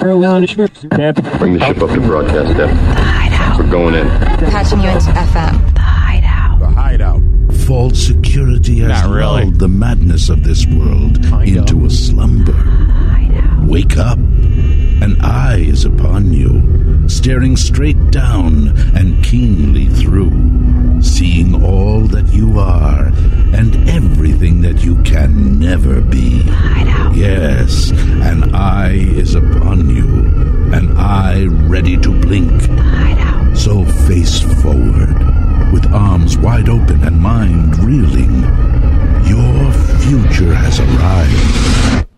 Bring the ship up to broadcast depth. We're going in. Patching you into FM. The Hideout. The Hideout. False security has Not really. lulled the madness of this world into a slumber. Wake up. An eye is upon you, staring straight down and keenly through, seeing all that you are and everything that you can never be. Yes, an eye is upon you, an eye ready to blink. So face forward, with arms wide open and mind reeling. Your future has arrived.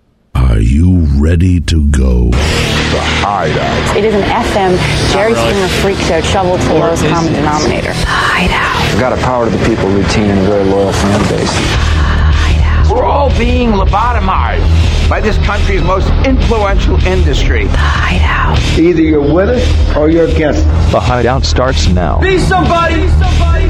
Are you ready to go? The Hideout. It is an FM Jerry Springer freak show shoveled to the lowest common denominator. The Hideout. We've got a power to the people routine and a very loyal fan base. Hideout. We're all being lobotomized by this country's most influential industry. The Hideout. Either you're with us or you're against us. The Hideout starts now. Be somebody! Be somebody!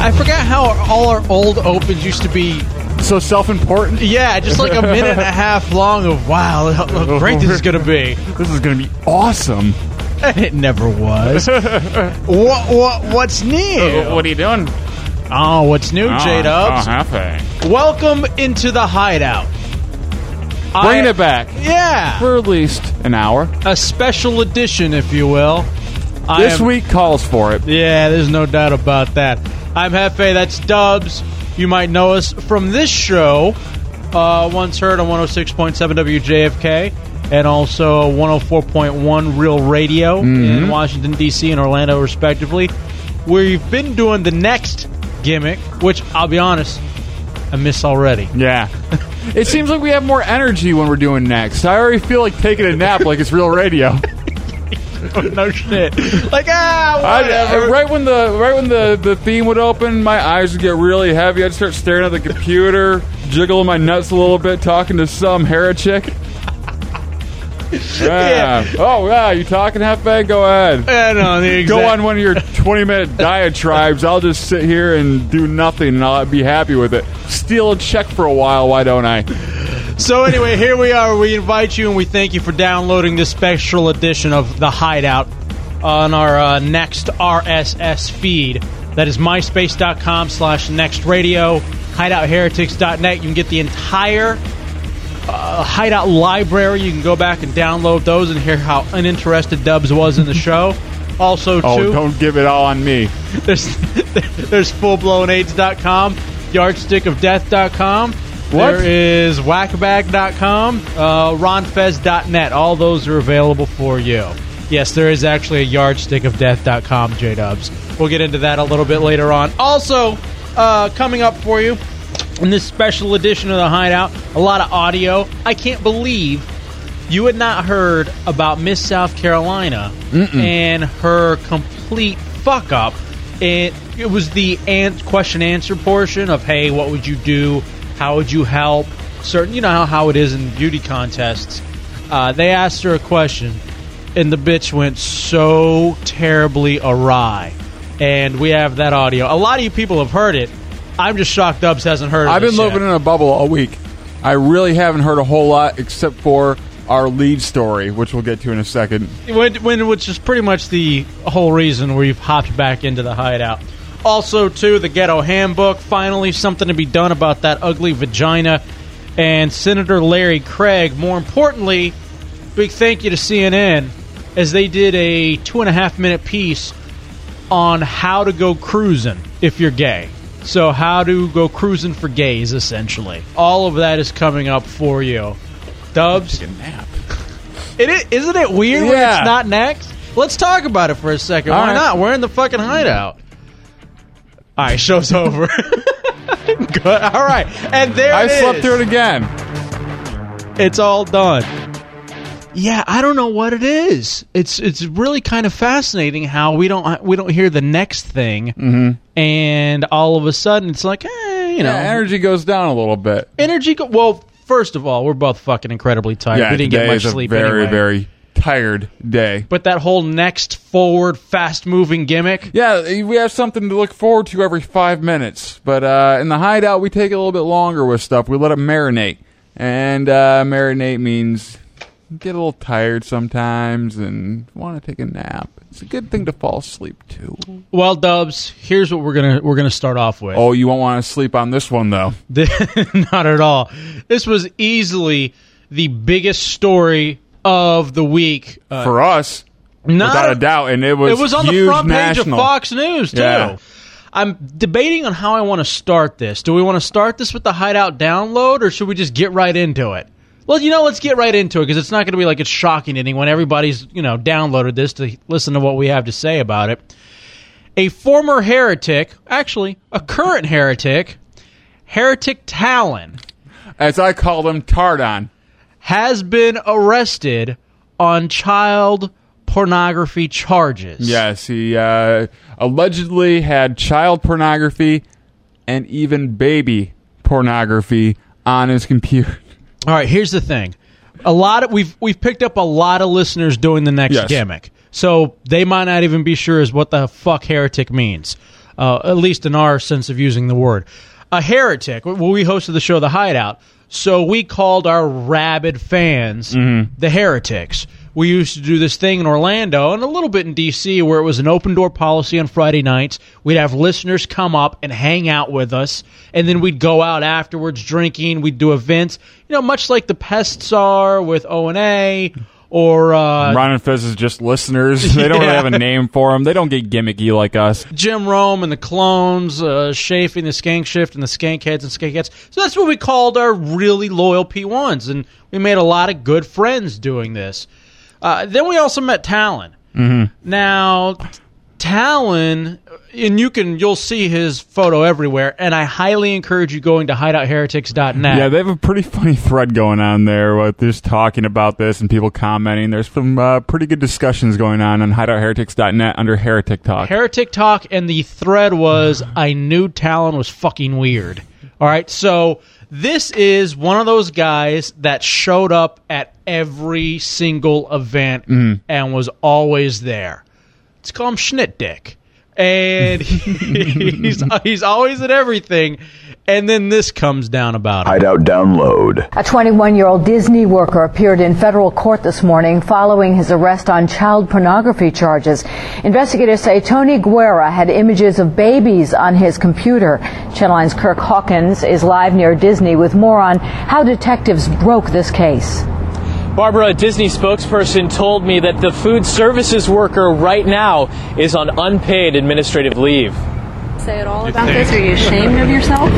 I forgot how all our old opens used to be. So self-important. Yeah, just like a minute and a half long of wow, how how great this is going to be. This is going to be awesome. And It never was. what, what what's new? Uh, what are you doing? Oh, what's new, oh, J Dubs? Oh, happy. Welcome into the hideout. Bringing I- it back Yeah, for at least an hour. a special edition, if you will. I This am- week calls for it. Yeah, there's no doubt about that. I'm Hefe, that's Dubs. You might know us from this show, uh, once heard on 106.7 WJFK, and also 104.1 Real Radio in Washington, D.C. and Orlando, respectively. We've been doing the next gimmick, which I'll be honest, I miss already. Yeah. It seems like we have more energy when we're doing next. I already feel like taking a nap like it's real radio. no shit. Like, ah, I, whatever. right when the right when the, the theme would open, my eyes would get really heavy. I'd start staring at the computer, jiggling my nuts a little bit, talking to some Hera chick. Yeah. Oh yeah, you talking half bad? Go ahead. Yeah, no, the Go on one of your twenty minute diatribes. I'll just sit here and do nothing, and I'll be happy with it. Steal a check for a while. Why don't I? So anyway, here we are. We invite you and we thank you for downloading this special edition of The Hideout on our uh, next RSS feed. That is myspace.com slash next radio, hideoutheretics.net. You can get the entire uh, Hideout library. You can go back and download those and hear how uninterested Dubs was in the show. Also, Oh, too, don't give it all on me. there's there's fullblownaids.com, yardstickofdeath.com. What? There is whackbag.com, uh, ronfez.net. All those are available for you. Yes, there is actually a yardstickofdeath.com, J Dubs. We'll get into that a little bit later on. Also, uh, coming up for you in this special edition of the Hideout, a lot of audio. I can't believe you had not heard about Miss South Carolina and her complete fuck up. It it was the an- question answer portion of hey, what would you do? How would you help? Certain, you know how, how it is in beauty contests. Uh, they asked her a question, and the bitch went so terribly awry. And we have that audio. A lot of you people have heard it. I'm just shocked Dubs hasn't heard. of I've been yet. living in a bubble all week. I really haven't heard a whole lot except for our lead story, which we'll get to in a second. when, when which is pretty much the whole reason we've hopped back into the hideout. Also, too, the ghetto handbook. Finally, something to be done about that ugly vagina. And Senator Larry Craig. More importantly, big thank you to CNN as they did a two and a half minute piece on how to go cruising if you're gay. So, how to go cruising for gays, essentially. All of that is coming up for you. Dubs. Take a nap. It is, isn't it weird when it's not next? Let's talk about it for a second. All Why right. not? We're in the fucking hideout. All right, show's over. Good. All right, and there I it slept is. through it again. It's all done. Yeah, I don't know what it is. It's it's really kind of fascinating how we don't we don't hear the next thing, and all of a sudden it's like, eh, you know, Yeah, energy goes down a little bit. energy. Go- well, first of all, we're both fucking incredibly tired. yeah, we didn't get today much is a sleep. very, anyway. very tired day. But that whole next forward, fast moving gimmick. Yeah, we have something to look forward to every five minutes. But uh, in the hideout, we take a little bit longer with stuff. We let it marinate. And uh, marinate means get a little tired sometimes and want to take a nap. It's a good thing to fall asleep too. Well, Dubs, here's what we're gonna we're gonna start off with. Oh, you won't want to sleep on this one though. Not at all. This was easily the biggest story of the week uh, For us, not without a doubt, and it was it was on the front page of Fox News too. Yeah. I'm debating on how I want to start this. Do we want to start this with the Hideout download, or should we just get right into it? Well, you know, let's get right into it because it's not going to be like it's shocking to anyone. Everybody's you know downloaded this to listen to what we have to say about it. A former heretic, actually a current heretic, Heretic Talon, As I call them, Tardon. Has been arrested on child pornography charges. Yes, he uh, allegedly had child pornography and even baby pornography on his computer. All right, here's the thing. A lot of we've we've picked up a lot of listeners doing the next Yes. gimmick. So they might not even be sure as what the fuck heretic means. Uh, at least in our sense of using the word. A heretic. Well, we hosted the show The Hideout. So we called our rabid fans mm-hmm. the heretics. We used to do this thing in Orlando and a little bit in DC where it was an open door policy on Friday nights. We'd have listeners come up and hang out with us, and then we'd go out afterwards drinking. We'd do events, you know, much like the pests are with O and A or uh, Ron and Fez is just listeners. They don't really have a name for them. They don't get gimmicky like us. Jim Rome and the clones, uh, Chafing the Skank Shift and the Skank Heads and Skank Heads. So that's what we called our really loyal P1s, and we made a lot of good friends doing this. Uh, then we also met Talon. Mm-hmm. Now, Talon, and you can you'll see his photo everywhere, and I highly encourage you going to hideoutheretics.net. Yeah, they have a pretty funny thread going on there with just talking about this and people commenting. There's some uh, pretty good discussions going on on hideoutheretics.net under Heretic Talk. Heretic Talk, and the thread was I knew Talon was fucking weird. All right, so this is one of those guys that showed up at every single event and was always there. Let's call him Schnit Dick. And he's, he's always at everything. And then this comes down about him. Hideout download. A 21 year old Disney worker appeared in federal court this morning following his arrest on child pornography charges. Investigators say Tony Guerra had images of babies on his computer. Channel 9's Kirk Hawkins is live near Disney with more on how detectives broke this case. Barbara, a Disney spokesperson, told me that the food services worker right now is on unpaid administrative leave. Say it all about this. Are you ashamed of yourself?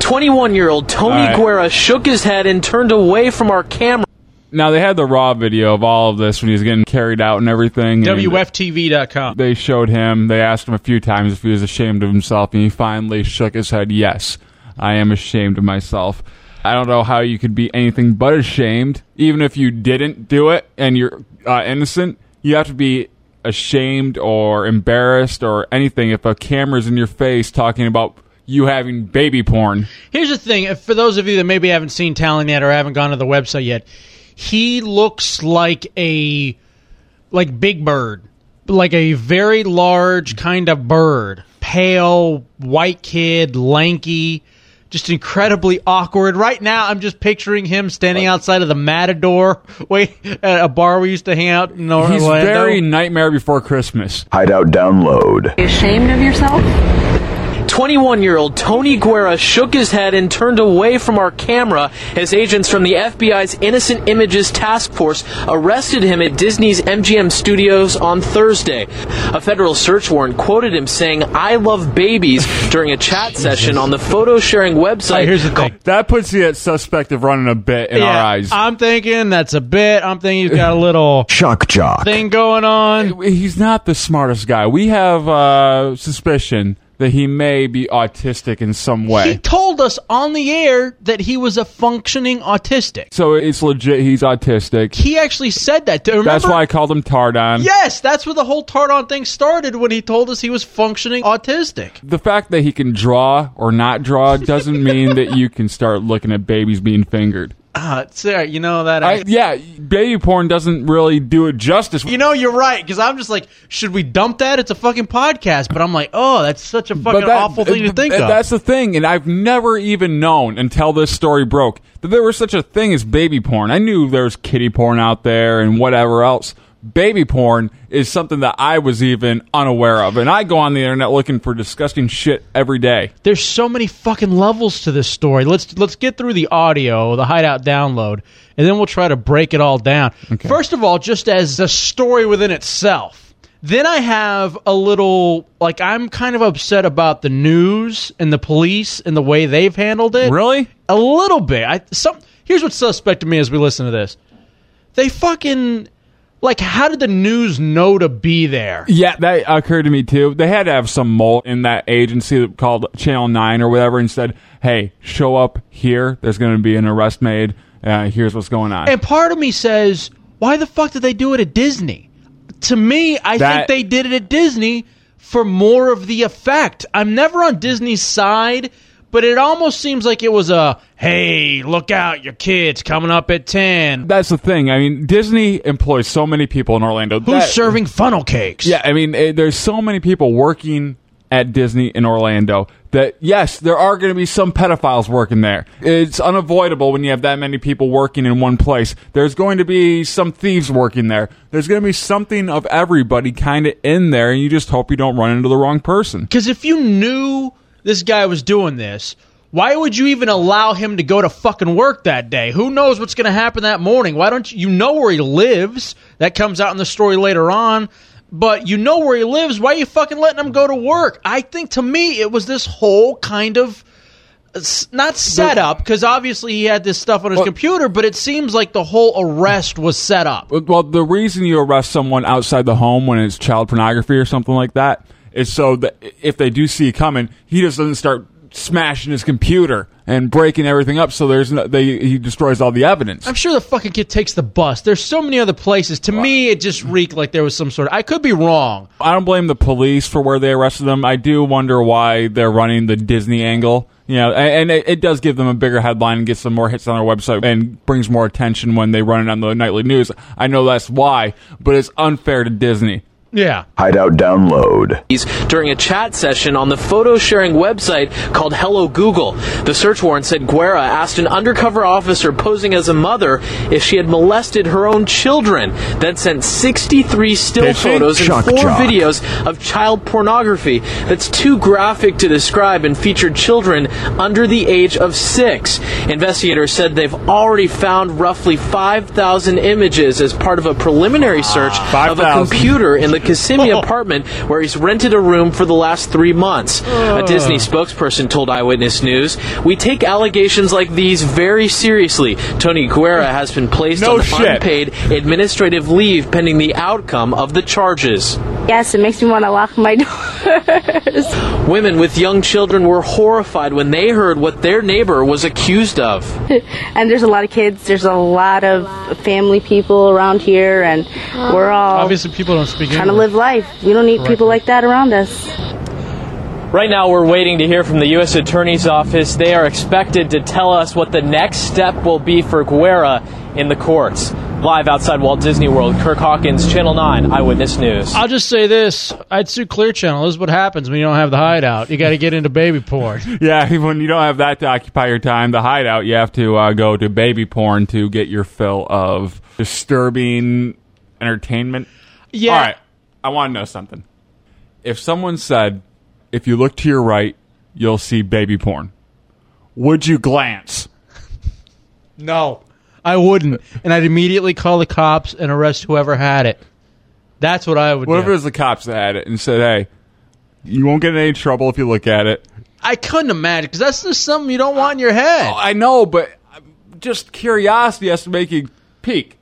21 year old Tony All right. Guerra shook his head and turned away from our camera. Now, they had the raw video of all of this when he was getting carried out and everything. and WFTV.com. They showed him, they asked him a few times if he was ashamed of himself, and he finally shook his head, yes, I am ashamed of myself. I don't know how you could be anything but ashamed, even if you didn't do it and you're uh, innocent. You have to be ashamed or embarrassed or anything if a camera's in your face talking about you having baby porn. Here's the thing: for those of you that maybe haven't seen Talon yet or haven't gone to the website yet, he looks like a like Big Bird, like a very large kind of bird, pale, white kid, lanky. Just incredibly awkward. Right now, I'm just picturing him standing outside of the Matador, wait, at a bar we used to hang out in Orlando. He's very Nightmare Before Christmas. Hideout download. Are you ashamed of yourself? 21 year old Tony Guerra shook his head and turned away from our camera as agents from the FBI's Innocent Images Task Force arrested him at Disney's MGM studios on Thursday. A federal search warrant quoted him saying, I love babies during a chat session on the photo sharing website. here's the thing. That puts you at suspect of running a bit in our eyes. I'm thinking that's a bit. I'm thinking he's got a little Shock jock. thing going on. He's not the smartest guy. We have uh, suspicion that he may be autistic in some way. He told us on the air that he was a functioning autistic. so it's legit. He's autistic. He actually said that. Remember? That's why I called him Tardon. Yes, that's where the whole Tardon thing started when he told us he was functioning autistic. The fact that he can draw or not draw doesn't mean that you can start looking at babies being fingered. Uh, Sarah, you know that I, yeah, baby porn doesn't really do it justice. You know, you're right because I'm just like, should we dump that? It's a fucking podcast, but I'm like, oh, that's such a fucking that- awful thing to think th- of. That's the thing, and I've never even known until this story broke that there was such a thing as baby porn. I knew there was kitty porn out there and whatever else. Baby porn is something that I was even unaware of, and I go on the internet looking for disgusting shit every day. There's so many fucking levels to this story. Let's let's get through the audio, the hideout download, and then we'll try to break it all down. First of all, just as a story within itself. Then I have a little like I'm kind of upset about the news and the police and the way they've handled it. Really? A little bit. I some here's what's suspect to me as we listen to this. They fucking like how did the news know to be there? Yeah, that occurred to me too. They had to have some mole in that agency called Channel 9 or whatever and said, hey, show up here. There's going to be an arrest made. Uh, here's what's going on. And part of me says, why the fuck did they do it at Disney? To me, I That- think they did it at Disney for more of the effect. I'm never on Disney's side, but it almost seems like it was a hey, look out, your kid's coming up at 10. That's the thing. I mean, Disney employs so many people in Orlando. Who's That- serving funnel cakes? Yeah, I mean, eh, there's so many people working at Disney in Orlando that yes, there are going to be some pedophiles working there. It's unavoidable when you have that many people working in one place. There's going to be some thieves working there. There's going to be something of everybody kind of in there, and you just hope you don't run into the wrong person. Because if you knew this guy was doing this, why would you even allow him to go to fucking work that day? Who knows what's going to happen that morning? Why don't you, you know where he lives? That comes out in the story later on. But you know where he lives. Why are you fucking letting him go to work? I think to me it was this whole kind of not set up because obviously he had this stuff on his computer, but it seems like the whole arrest was set up. Well, the reason you arrest someone outside the home when it's child pornography or something like that is so that if they do see you coming, he just doesn't start smashing his computer and breaking everything up. So there's no, they he destroys all the evidence. I'm sure the fucking kid takes the bus. There's so many other places. To me, it just reeked like there was some sort of. I could be wrong. I don't blame the police for where they arrested them. I do wonder why they're running the Disney angle. You know, and, and it, it does give them a bigger headline and gets them more hits on their website and brings more attention when they run it on the nightly news. I know that's why, but it's unfair to Disney. Yeah. Hideout download. during a chat session on the photo sharing website called Hello Google. The search warrant said Guerra asked an undercover officer posing as a mother if she had molested her own children, then sent 63 still Did she? photos and Shock four jock. videos of child pornography that's too graphic to describe and featured children under the age of six. Investigators said they've already found roughly 5,000 images as part of a preliminary search of a 5,000. computer in the Kissimmee oh. apartment where he's rented a room for the last three months. A oh. Disney spokesperson told Eyewitness News, We take allegations like these very seriously. Tony Guerra has been placed No on shit. unpaid administrative leave pending the outcome of the charges. Yes, it makes me want to lock my doors. Women with young children were horrified when they heard what their neighbor was accused of. and there's a lot of kids. There's a lot of family people around here, and we're all Obviously, people don't speak trying to live life. We don't need people like that around us. Right now, we're waiting to hear from the U.S. Attorney's Office. They are expected to tell us what the next step will be for Guerra in the courts. Live outside Walt Disney World, Kirk Hawkins, Channel 9, Eyewitness News. I'll just say this: I'd sue Clear Channel. This is what happens when you don't have the hideout. You got to get into baby porn. Yeah, when you don't have that to occupy your time, the hideout, you have to uh, go to baby porn to get your fill of disturbing entertainment. Yeah. All right, I want to know something. If someone said, if you look to your right, you'll see baby porn, would you glance? No, I wouldn't, and I'd immediately call the cops and arrest whoever had it. That's what I would What do. if it was the cops that had it and said, hey, you won't get in any trouble if you look at it? I couldn't imagine because that's just something you don't want in your head. Oh, I know, but uh, just curiosity has to make you peek.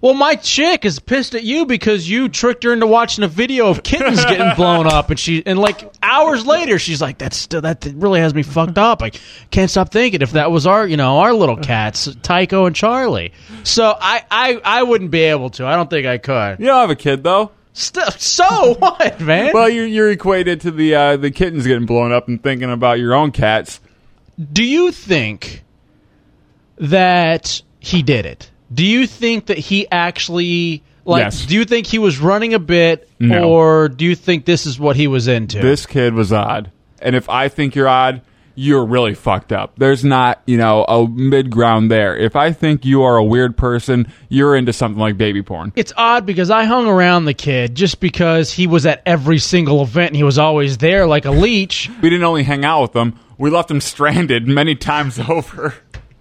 Well, my chick is pissed at you because you tricked her into watching a video of kittens getting blown up, and she and like hours later, she's like, "That's still that really has me fucked up. I can't stop thinking if that was our, you know, our little cats, Tycho and Charlie." So I, I, I wouldn't be able to. I don't think I could. You don't have a kid though. St- so what, man? Well, you're you're equated to the uh, the kittens getting blown up and thinking about your own cats. Do you think that he did it. Do you think that he actually like? Yes. Do you think he was running a bit, No. or do you think this is what he was into? This kid was odd. And if I think you're odd, you're really fucked up. There's not, you know, a mid ground there. If I think you are a weird person, you're into something like baby porn. It's odd because I hung around the kid just because he was at every single event and he was always there like a leech. We didn't only hang out with him, we left him stranded many times over.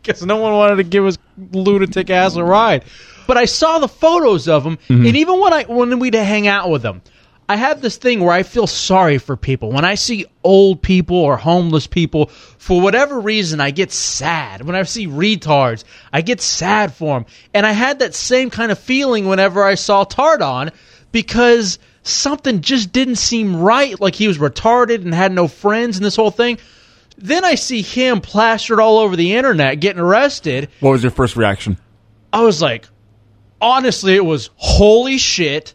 Because no one wanted to give his lunatic ass a ride. But I saw the photos of him, Mm-hmm. and even when I when we'd hang out with him, I have this thing where I feel sorry for people. When I see old people or homeless people, for whatever reason, I get sad. When I see retards, I get sad for them. And I had that same kind of feeling whenever I saw Tardon, because something just didn't seem right. Like he was retarded and had no friends and this whole thing. Then I see him plastered all over the internet getting arrested. What was your first reaction? I was like, honestly, it was holy shit.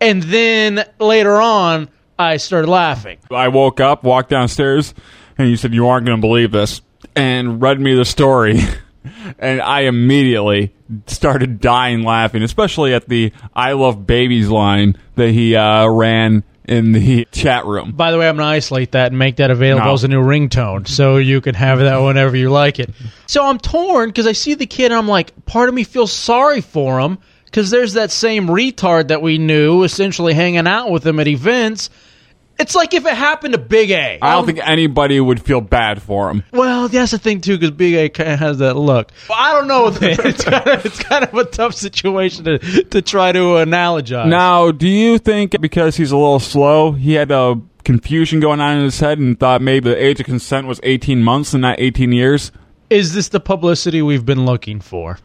And then later on, I started laughing. I woke up, walked downstairs, and you said you aren't going to believe this, and read me the story. and I immediately started dying laughing, especially at the I love babies line that he uh, ran in the chat room. By the way, I'm going to isolate that and make that available No. as a new ringtone so you can have that whenever you like it. So I'm torn because I see the kid and I'm like, part of me feels sorry for him because there's that same retard that we knew essentially hanging out with him at events. It's like if it happened to Big A. I don't think anybody would feel bad for him. Well, that's the thing too, because Big A kind of has that look. Well, I don't know. Then. It's kind of it's kind of a tough situation to to try to analogize. Now, do you think because he's a little slow, he had a confusion going on in his head and thought maybe the age of consent was 18 months and not 18 years? Is this the publicity we've been looking for?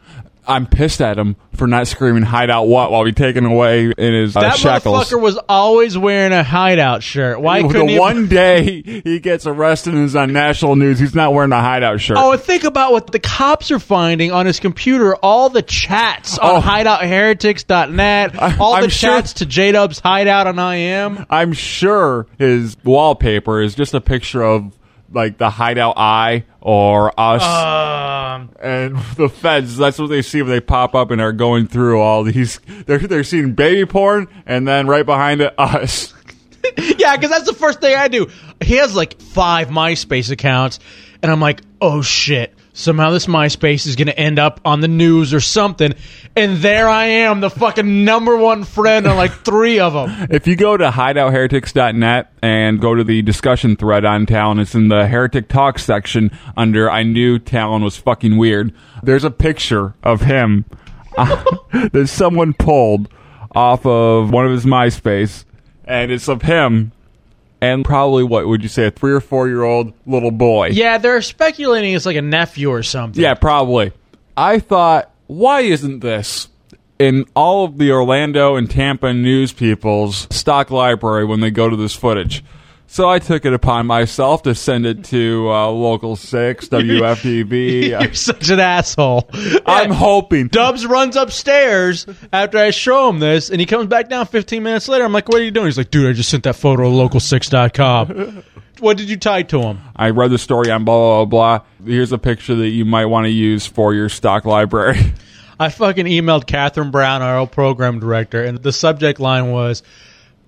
I'm pissed at him for not screaming hideout what while we taken away in his uh, that shackles. motherfucker was always wearing a hideout shirt. Why couldn't he? one day he gets arrested and is on national news, he's not wearing a hideout shirt. Oh, and think about what the cops are finding on his computer. All the chats on Oh. hideoutheretics.net. All the I'm sure- chats to J-Dub's hideout on IM. I'm sure his wallpaper is just a picture of like the hideout eye or us Um, and the feds. That's what they see when they pop up and are going through all these. They're they're seeing baby porn and then right behind it us. yeah, because that's the first thing I do. He has like five MySpace accounts, and I'm like, oh shit. Somehow this MySpace is going to end up on the news or something. And there I am, the fucking number one friend on like three of them. If you go to hideoutheretics.net and go to the discussion thread on Talon, it's in the Heretic Talk section under I knew Talon was fucking weird. There's a picture of him that someone pulled off of one of his MySpace, and it's of him and probably what would you say a three or four year old little boy. Yeah, they're speculating it's like a nephew or something. Yeah, probably. I thought, why isn't this in all of the Orlando and Tampa news people's stock library when they go to this footage? So I took it upon myself to send it to uh, Local 6, WFTV. You're such an asshole. I'm hoping. Dubs runs upstairs after I show him this, and he comes back down 15 minutes later. I'm like, what are you doing? He's like, dude, I just sent that photo to local6.com. what did you tie to him? I read the story on blah, blah, blah. Here's a picture that you might want to use for your stock library. I fucking emailed Catherine Brown, our old program director, and the subject line was,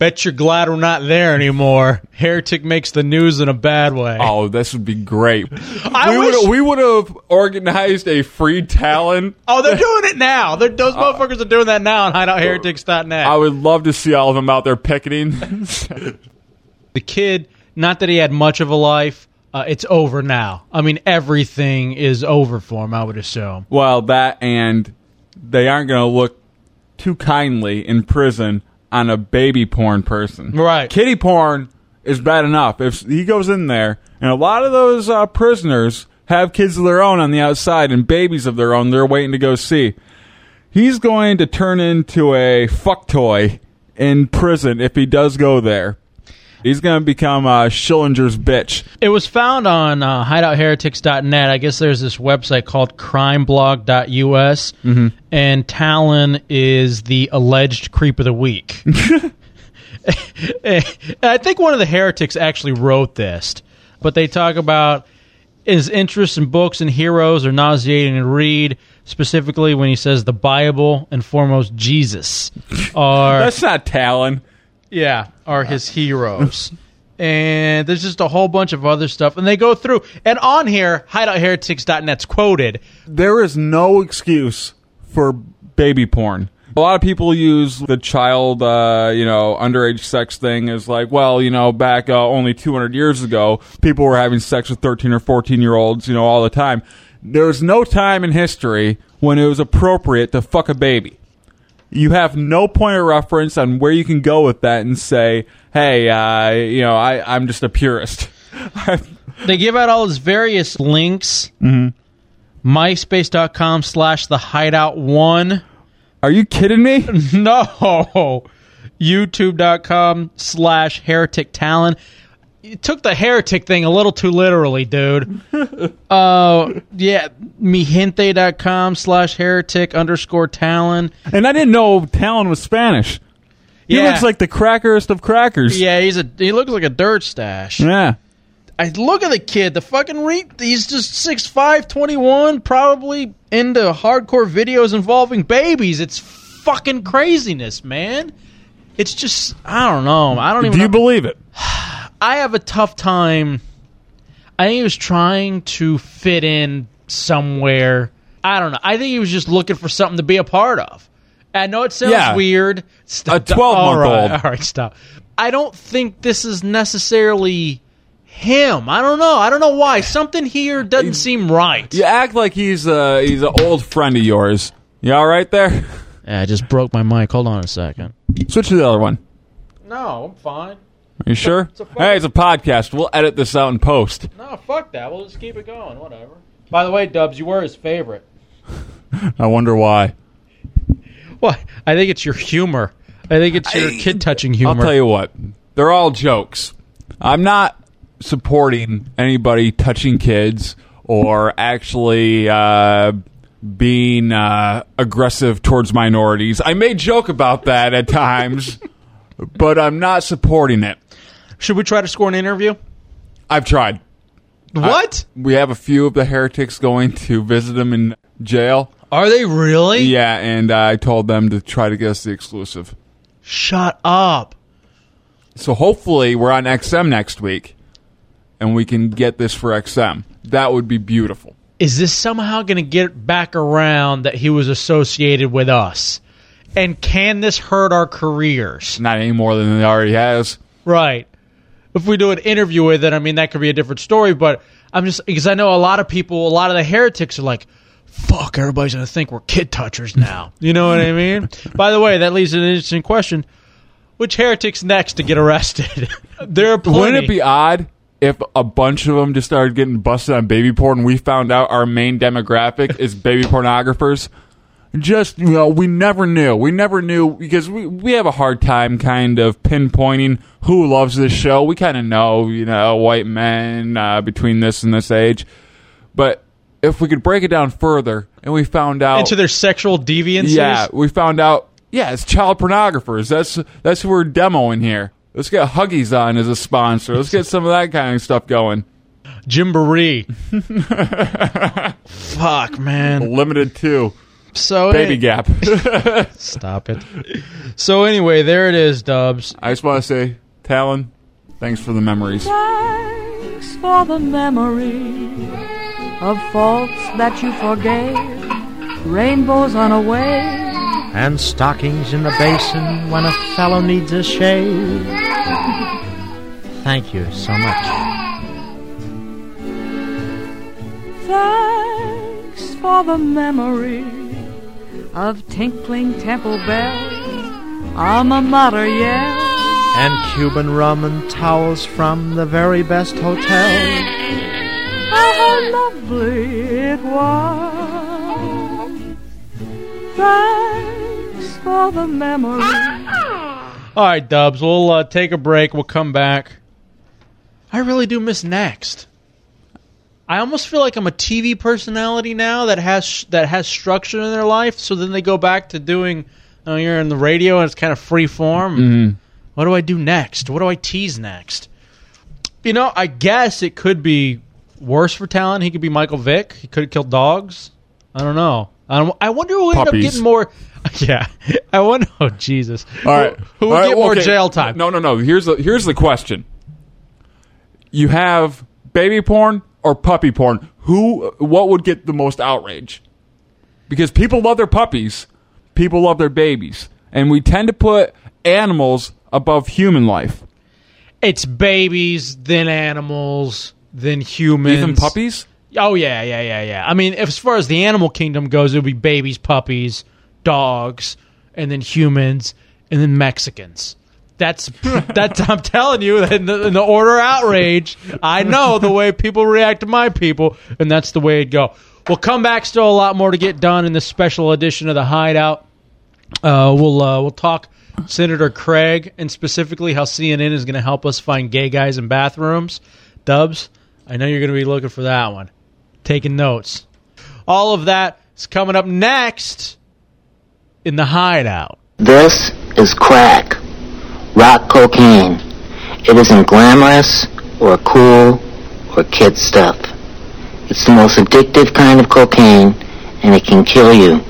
Bet you're glad we're not there anymore. Heretic makes the news in a bad way. Oh, this would be great. I we wish- would we would have organized a free Talon. Oh, they're doing it now. They're, those motherfuckers are doing that now on hideoutheretics.net. I would love to see all of them out there picketing. the kid, not that he had much of a life, uh, it's over now. I mean, everything is over for him, I would assume. well, that and they aren't going to look too kindly in prison on a baby porn person. Right. Kitty porn is bad enough. If he goes in there, and a lot of those uh, prisoners have kids of their own on the outside and babies of their own they're waiting to go see. He's going to turn into a fuck toy in prison if he does go there. He's going to become uh, Schillinger's bitch. It was found on uh, hideoutheretics.net. I guess there's this website called crimeblog.us, and Talon is the alleged creep of the week. I think one of the heretics actually wrote this, but they talk about his interests in books and heroes are nauseating to read. Specifically, when he says the Bible and foremost Jesus are That's not Talon. Yeah are his heroes. And there's just a whole bunch of other stuff, and they go through. And on here, hideoutheretics.net's quoted. There is no excuse for baby porn. A lot of people use the child, uh, you know, underage sex thing as like, well, you know, back uh, only 200 years ago, people were having sex with 13 or 14 year olds, you know, all the time. There's no time in history when it was appropriate to fuck a baby. You have no point of reference on where you can go with that and say, hey, uh, you know, I, I'm just a purist. They give out all his various links. Mm-hmm. MySpace.com slash the hideout one. Are you kidding me? no. YouTube.com slash heretic talon. You took the heretic thing a little too literally, dude. uh, yeah, migente.com slash heretic underscore talon. And I didn't know Talon was Spanish. He Yeah. looks like the crackerest of crackers. Yeah, he's a he looks like a dirt stash. Yeah. I look at the kid, the fucking re- he's just 6'5", 21, probably into hardcore videos involving babies. It's fucking craziness, man. It's just I don't know. I don't even Do you know. believe it? I have a tough time. I think he was trying to fit in somewhere. I don't know. I think he was just looking for something to be a part of. I know it sounds Yeah. weird. A 12-month-old. All right, all right, stop. I don't think this is necessarily him. I don't know. I don't know why. Something here doesn't seem right. You act like he's a, he's an old friend of yours. You all right there? Yeah, I just broke my mic. Hold on a second. Switch to the other one. No, I'm fine. Are you sure? a fucking- hey, it's a podcast. We'll edit this out in post. No, fuck that. We'll just keep it going. Whatever. By the way, Dubs, you were his favorite. I wonder why. What? I think it's your humor. I think it's your kid touching humor. I'll tell you what. They're all jokes. I'm not supporting anybody touching kids or actually uh, being uh, aggressive towards minorities. I may joke about that at times, but I'm not supporting it. Should we try to score an interview? I've tried. What? We have a few of the heretics going to visit him in jail. Are they really? Yeah, and I told them to try to get us the exclusive. Shut up. So hopefully we're on XM next week, and we can get this for XM. That would be beautiful. Is this somehow going to get back around that he was associated with us? And can this hurt our careers? Not any more than it already has. Right. If we do an interview with it, I mean, that could be a different story, but I'm just, because I know a lot of people, a lot of the heretics are like, fuck, everybody's going to think we're kid touchers now. You know what I mean? By the way, that leads to an interesting question. Which heretic's next to get arrested? there are plenty. Wouldn't it be odd if a bunch of them just started getting busted on baby porn and we found out our main demographic is baby pornographers? Just, you know, we never knew. We never knew because we, we have a hard time kind of pinpointing who loves this show. We kind of know, you know, white men uh, between this and this age. But if we could break it down further and we found out. into their sexual deviances? Yeah, we found out. Yeah, it's child pornographers. That's that's who we're demoing here. Let's get Huggies on as a sponsor. Let's get some of that kind of stuff going. Gymboree. Fuck, man. Limited to So Baby any- Gap. Stop it. So anyway, there it is, Dubs. I just want to say, Talon, thanks for the memories. Thanks for the memory of faults that you forgave, rainbows on a wave. and stockings in the basin when a fellow needs a shave. Thank you so much. Thanks for the memory of tinkling temple bells, alma mater yell. And Cuban rum and towels from the very best hotel. Oh, how lovely it was. Thanks for the memory. All right, Dubs. We'll uh, take a break. We'll come back. I really do miss Next. I almost feel like I'm a TV personality now that has that has structure in their life. So then they go back to doing. Uh, you're in the radio and it's kind of free form. Mhm. What do I do next? What do I tease next? You know, I guess it could be worse for talent. He could be Michael Vick. He could have killed dogs. I don't know. I, don't, I wonder who ended up getting more. Yeah, I wonder. Oh Jesus! All right. who, who would All right, get more okay. jail time? No, no, no. Here's the here's the question. You have baby porn or puppy porn. Who what would get the most outrage? Because people love their puppies, people love their babies, and we tend to put animals above human life. It's babies, then animals, then humans. Even puppies? Oh yeah, yeah, yeah, yeah. I mean, as far as the animal kingdom goes, it would be babies, puppies, dogs, and then humans, and then Mexicans. That's that's. I'm telling you, in the, in the order outrage, I know the way people react to my people, and that's the way it go. We'll come back. Still a lot more to get done in this special edition of the Hideout. Uh, we'll uh, we'll talk Senator Craig and specifically how CNN is going to help us find gay guys in bathrooms. Dubs, I know you're going to be looking for that one. Taking notes. All of that is coming up next in the Hideout. This is crack, rock cocaine. It isn't glamorous or cool or kid stuff. It's the most addictive kind of cocaine, and it can kill you.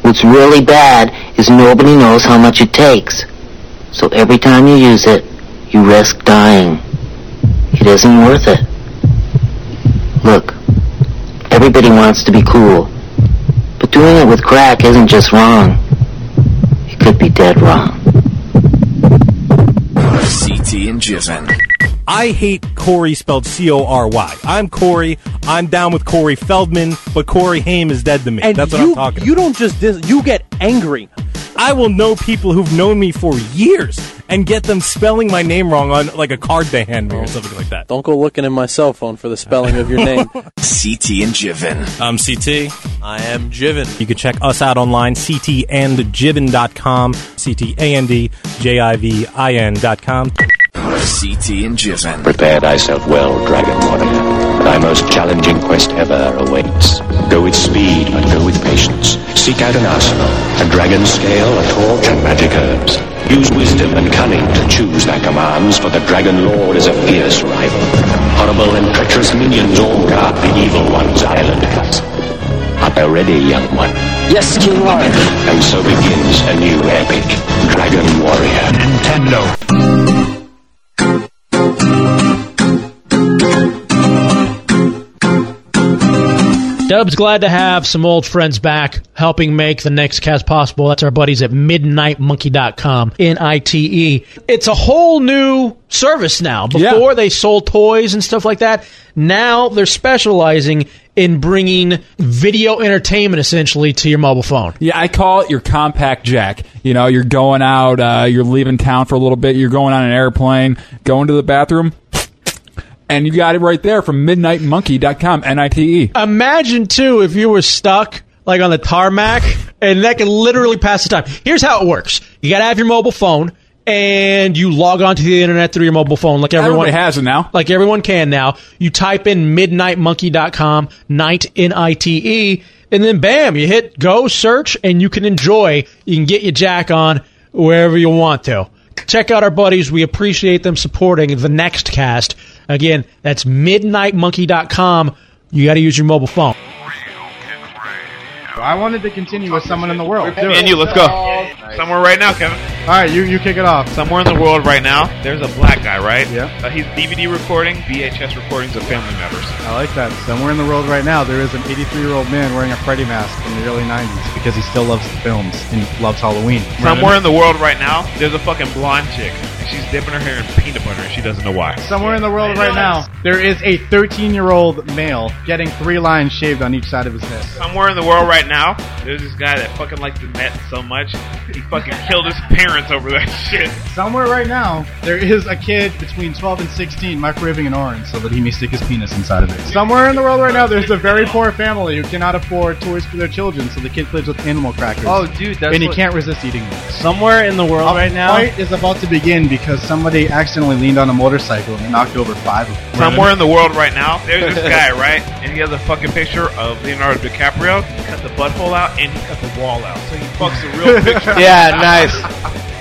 What's really bad is nobody knows how much it takes. So every time you use it, you risk dying. It isn't worth it. Look, everybody wants to be cool. But doing it with crack isn't just wrong. It could be dead wrong. CT and Jivin. I hate Corey spelled C O R Y. I'm Corey. I'm down with Corey Feldman, but Corey Haim is dead to me. And That's what you, I'm talking You don't just dis- you get angry. I will know people who've known me for years and get them spelling my name wrong on like a card they hand me or oh. something like that. Don't go looking in my cell phone for the spelling of your name. CT and Jivin. I'm CT. I am Jivin. You can check us out online, ctandjivin.com, C-T-A-N-D-J-I-V-I-N.com. CT and Jivin. Prepare thyself well, Dragon Warrior. Thy most challenging quest ever awaits. Go with speed, but go with patience. Seek out an arsenal, a dragon scale, a torch, and magic herbs. Use wisdom and cunning to choose thy commands, for the Dragon Lord is a fierce rival. Horrible and treacherous minions all guard the evil one's island castle. Art thou ready, young one? Yes, King Lorik. And so begins a new epic, Dragon Warrior. Nintendo. Dub's glad to have some old friends back helping make the next cast possible. That's our buddies at midnitemonkey.com, N-I-T-E. It's a whole new service now. Before they sold toys and stuff like that. Now they're specializing in bringing video entertainment essentially to your mobile phone. Yeah, I call it your compact jack. You know, you're going out, uh, you're leaving town for a little bit, you're going on an airplane, going to the bathroom, and you got it right there from midnitemonkey.com, N-I-T-E. Imagine too if you were stuck like on the tarmac and that can literally pass the time. Here's how it works: you got to have your mobile phone and you log onto the internet through your mobile phone, like everyone Everybody has it now. like everyone can now. You type in midnitemonkey.com, night N I T E, and then bam, you hit go search, and you can enjoy. You can get your jack on wherever you want to. Check out our buddies. We appreciate them supporting the next cast. Again, that's midnitemonkey.com. You got to use your mobile phone. I wanted to continue with someone in the world. Me and you, let's go. Somewhere right now, Kevin. All right, you you kick it off. Somewhere in the world right now, there's a black guy, right? Yeah. Uh, he's DVD recording, VHS recordings of family members. I like that. Somewhere in the world right now, there is an 83 year old man wearing a Freddy mask from the early 90s because he still loves the films and loves Halloween. Somewhere in the world right now, there's a fucking blonde chick, and she's dipping her hair in peanut butter, and she doesn't know why. Somewhere in the world right now, there is a 13 year old male getting three lines shaved on each side of his head. Somewhere in the world right now, there's this guy that fucking likes the net so much, he fucking killed his parents over that shit. Somewhere right now, there is a kid between 12 and 16 microwaving an orange so that he may stick his penis inside of it. Somewhere in the world right now, there's a very poor family who cannot afford toys for their children, so the kid plays with animal crackers. Oh, dude, that's and he what- can't resist eating them. Somewhere in the world right now. fight is about to begin because somebody accidentally leaned on a motorcycle and knocked over five of them. Somewhere in the world right now, there's this guy, right? And he has a fucking picture of Leonardo DiCaprio. He cut the butthole out and he cut the wall out. So he fucks the real picture. Yeah, nice.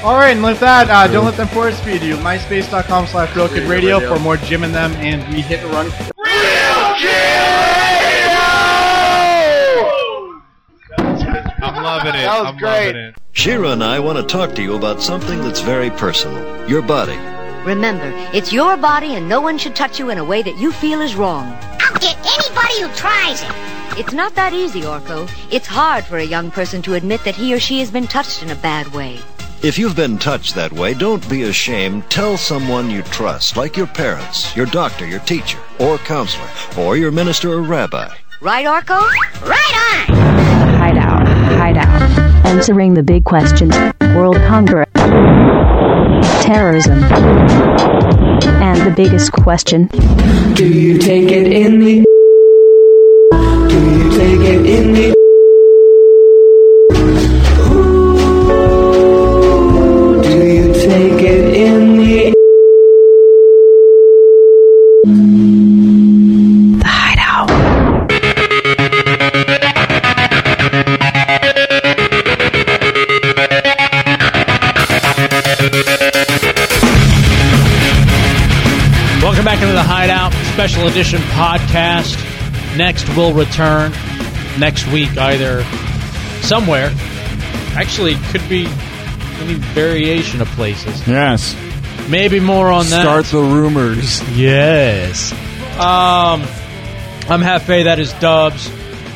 All right, and with that, uh, don't let them force feed you. MySpace.com slash Real Kid Radio for more Jim and them, and we hit a run. I'm loving it. That was I'm great. loving it. She-Ra and I want to talk to you about something that's very personal your body. Remember, it's your body and no one should touch you in a way that you feel is wrong. I'll get anybody who tries it. It's not that easy, Orko. It's hard for a young person to admit that he or she has been touched in a bad way. If you've been touched that way, don't be ashamed. Tell someone you trust, like your parents, your doctor, your teacher, or counselor, or your minister or rabbi. Right, Orko? Right on. Hideout. Hideout. Answering the big questions. World hunger. Terrorism. And the biggest question. Do you take it in the Special Edition podcast. Next we'll return next week, either somewhere. Actually, could be any variation of places. Yes. Maybe more on that. Start the rumors. Yes. Um, I'm Hefe. That is Dubs.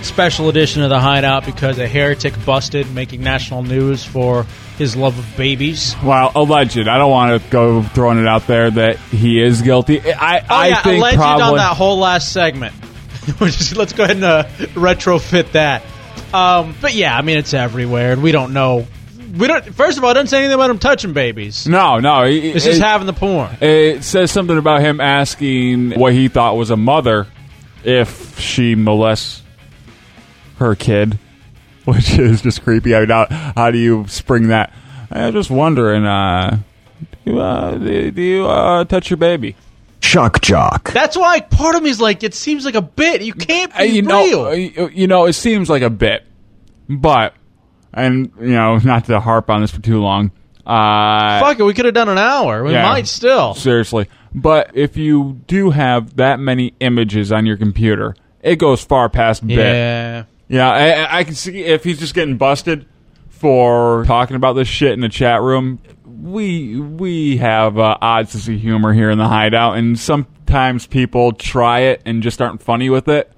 Special edition of the Hideout because a heretic busted, making national news for his love of babies. Well, alleged. I don't want to go throwing it out there that he is guilty. I, Oh I yeah, think alleged probably. on that whole last segment. Just- let's go ahead and uh, retrofit that. Um, but yeah, I mean it's everywhere, and we don't know. We don't. First of all, it doesn't say anything about him touching babies. no, no. It, It's just it- having the porn. It says something about him asking what he thought was a mother if she molests her kid, which is just creepy. I mean, how, how do you spring that? I'm just wondering, uh, do you, uh, do do you uh, touch your baby? Shock jock. That's why part of me is like, it seems like a bit. You can't be Uh, you real. know, uh, you you know, it seems like a bit, but and you know, not to harp on this for too long. Uh, Fuck it, we could have done an hour. We Yeah. might still. Seriously. But if you do have that many images on your computer, it goes far past bit. Yeah. Yeah, I, I can see if he's just getting busted for talking about this shit in the chat room. We we have uh, odd sense of humor here in the hideout, and sometimes people try it and just aren't funny with it,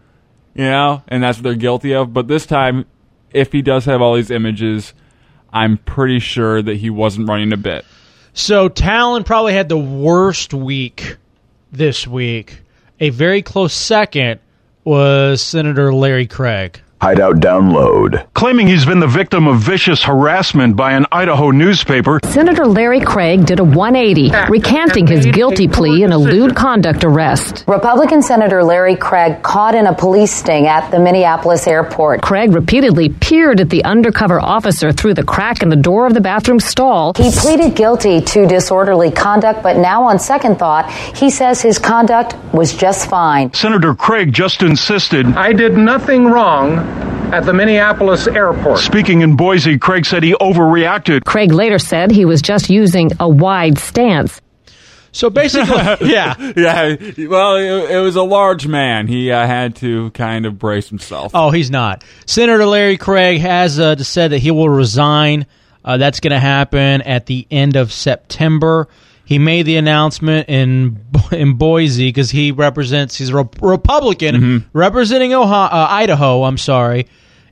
you know, and that's what they're guilty of. But this time, if he does have all these images, I'm pretty sure that he wasn't running a bit. So Talon probably had the worst week this week. A very close second was Senator Larry Craig. Hideout download. Claiming he's been the victim of vicious harassment by an Idaho newspaper. Senator Larry Craig did a 180, recanting his guilty plea in a lewd conduct arrest. Republican Senator Larry Craig caught in a police sting at the Minneapolis airport. Craig repeatedly peered at the undercover officer through the crack in the door of the bathroom stall. He pleaded guilty to disorderly conduct, but now on second thought, he says his conduct was just fine. Senator Craig just insisted. I did nothing wrong at the Minneapolis airport. Speaking in Boise, Craig said he overreacted. Craig later said he was just using a wide stance. So basically, yeah. yeah. Well, it, it was a large man. He uh, had to kind of brace himself. Oh, he's not. Senator Larry Craig has uh, said that he will resign. Uh, that's going to happen at the end of September. He made the announcement in in Boise because he represents. He's a Re- Republican Mm-hmm. representing Ohio, uh, Idaho. I'm sorry,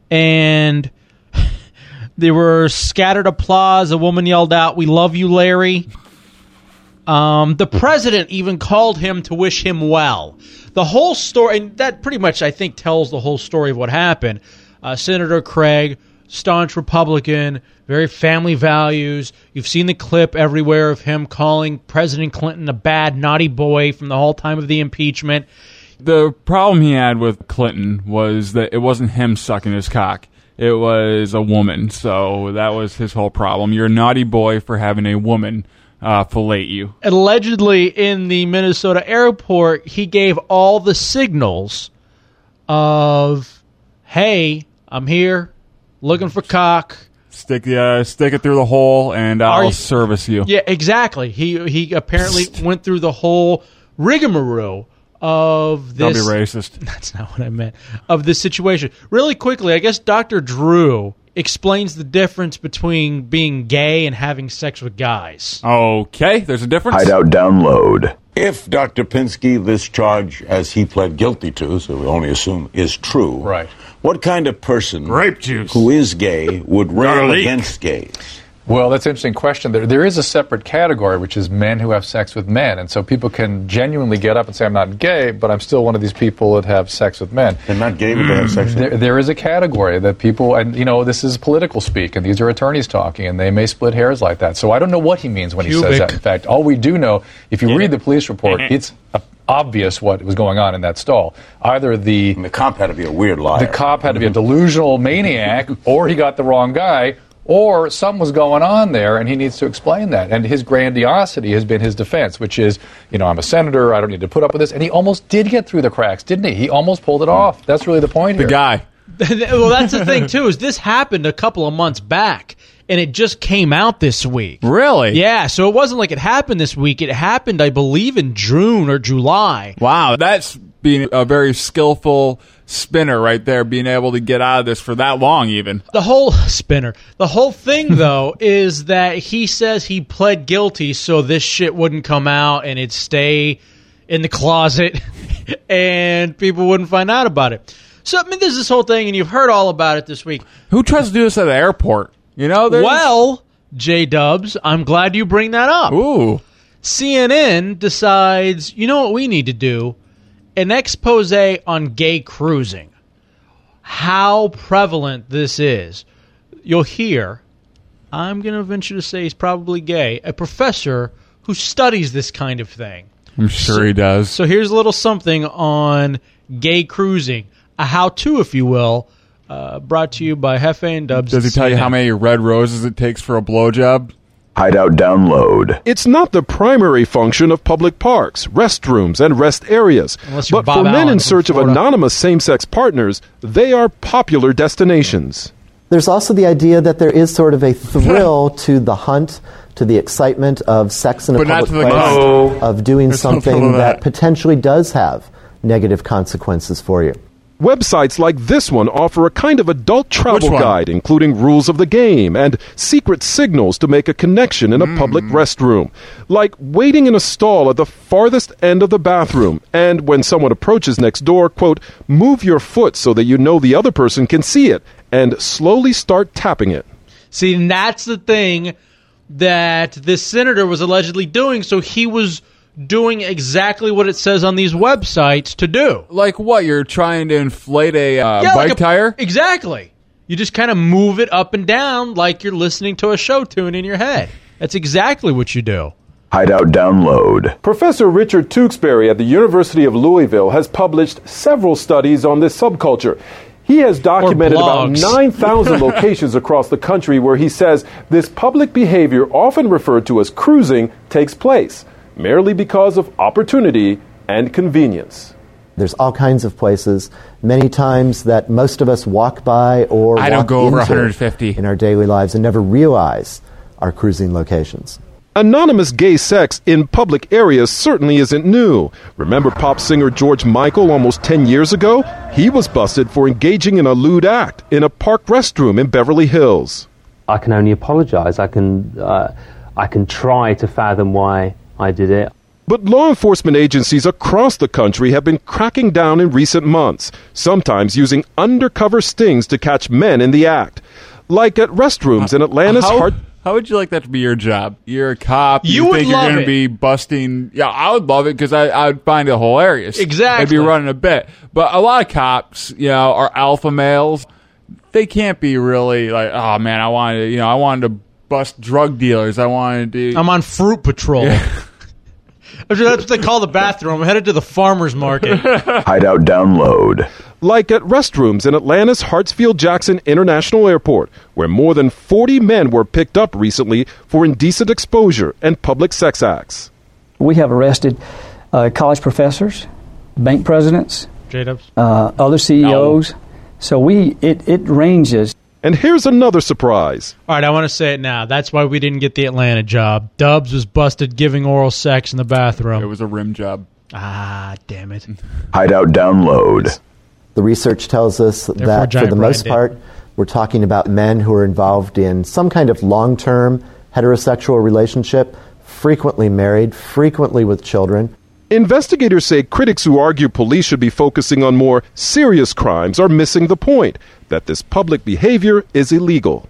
and there were scattered applause. A woman yelled out, "We love you, Larry." Um, the president even called him to wish him well. The whole story, and that pretty much, I think, tells the whole story of what happened. Uh, Senator Craig, staunch Republican, very family values. You've seen the clip everywhere of him calling President Clinton a bad, naughty boy from the whole time of the impeachment. The problem he had with Clinton was that it wasn't him sucking his cock. It was a woman. So that was his whole problem. You're a naughty boy for having a woman uh, fillet you. Allegedly, in the Minnesota airport, he gave all the signals of, "Hey, I'm here, looking for cock." Stick uh, stick it through the hole, and I'll you- service you. Yeah, exactly. He he apparently went through the whole rigmarole of this. Don't be racist. That's not what I meant. Of this situation. Really quickly, I guess Dr. Drew explains the difference between being gay and having sex with guys. Okay, there's a difference. Hideout download. If Dr. Pinsky, this charge, as he pled guilty to, so we only assume is true, right? What kind of person, grape juice, who is gay, would rail against gays? Well, that's an interesting question. There, there is a separate category, which is men who have sex with men. And so people can genuinely get up and say, I'm not gay, but I'm still one of these people that have sex with men. They're not gay, but they have sex with there, there is a category that people, and you know, this is political speak, and these are attorneys talking, and they may split hairs like that. So I don't know what he means when he says that. In fact, all we do know, if you read the police report, it's uh, obvious what was going on in that stall. Either the the cop had to be a weird liar. The cop had to be a delusional maniac, or he got the wrong guy, or something was going on there, and he needs to explain that. And his grandiosity has been his defense, which is, you know, I'm a senator, I don't need to put up with this. And he almost did get through the cracks, didn't he? He almost pulled it hmm. off. That's really the point The here. guy. well, that's the thing too. Is this happened a couple of months back, and it just came out this week. Really? Yeah. So it wasn't like it happened this week. It happened, I believe, in June or July. Wow, that's being a very skillful spinner right there, being able to get out of this for that long, even. The whole spinner. The whole thing, though, is that he says he pled guilty so this shit wouldn't come out and it'd stay in the closet and people wouldn't find out about it. So, I mean, there's this whole thing, and you've heard all about it this week. Who tries to do this at the airport? You know, there's- Well, J Dubs, I'm glad you bring that up. Ooh. CNN decides, you know what we need to do? An expose on gay cruising. How prevalent this is. You'll hear, I'm going to venture to say he's probably gay, a professor who studies this kind of thing. I'm sure he does. So here's a little something on gay cruising, a how to, if you will, uh, brought to you by Hefe and Dubs. Does he tell you how many red roses it takes for a blowjob? Hideout download. It's not the primary function of public parks, restrooms, and rest areas. But Bob for men in from search of anonymous same sex partners, they are popular destinations. There's also the idea that there is sort of a thrill to the hunt, to the excitement of sex in a But public place, hunt. of doing There's something to that. that. potentially does have negative consequences for you. Websites like this one offer a kind of adult travel guide, including rules of the game and secret signals to make a connection in a public Mm. restroom. Like waiting in a stall at the farthest end of the bathroom, and when someone approaches next door, quote, move your foot so that you know the other person can see it, and slowly start tapping it. See, that's the thing that this senator was allegedly doing. So he was doing exactly what it says on these websites to do. Like what? You're trying to inflate a uh, Yeah, bike like a- tire? Exactly. You just kind of move it up and down like you're listening to a show tune in your head. That's exactly what you do. Hideout download. Professor Richard Tewksbury at the University of Louisville has published several studies on this subculture. He has documented about 9,000 locations across the country where he says this public behavior, often referred to as cruising, takes place merely because of opportunity and convenience. There's all kinds of places, many times that most of us walk by or I don't walk go over into 150. in our daily lives and never realize are cruising locations. Anonymous gay sex in public areas certainly isn't new. Remember pop singer George Michael almost 10 years ago? He was busted for engaging in a lewd act in a park restroom in Beverly Hills. I can only apologise. I can, uh, I can try to fathom why I did it. But law enforcement agencies across the country have been cracking down in recent months, sometimes using undercover stings to catch men in the act. Like at restrooms in Atlanta's how, heart. how would you like that to be your job? You're a cop. You You, would think you're going to be busting? Yeah, I would love it because I, I would find it hilarious. Exactly. I'd be running a bit. But a lot of cops, you know, are alpha males. They can't be really like, oh man, I wanted, to, you know, I wanted to bust drug dealers. I wanted to. I'm on fruit patrol. Actually, That's what they call the bathroom. I'm headed to the farmer's market. Hideout download. Like at restrooms in Atlanta's Hartsfield Jackson International Airport, where more than 40 men were picked up recently for indecent exposure and public sex acts. We have arrested uh, college professors, bank presidents, uh, other CEOs. So we it, it ranges. And here's another surprise. All right, I want to say it now. That's why we didn't get the Atlanta job. Dubs was busted giving oral sex in the bathroom. It was a rim job. Ah, damn it. Hideout download. The research tells us Therefore, that for the Brian most did. part, we're talking about men who are involved in some kind of long term heterosexual relationship, frequently married, frequently with children. Investigators say critics who argue police should be focusing on more serious crimes are missing the point that this public behavior is illegal.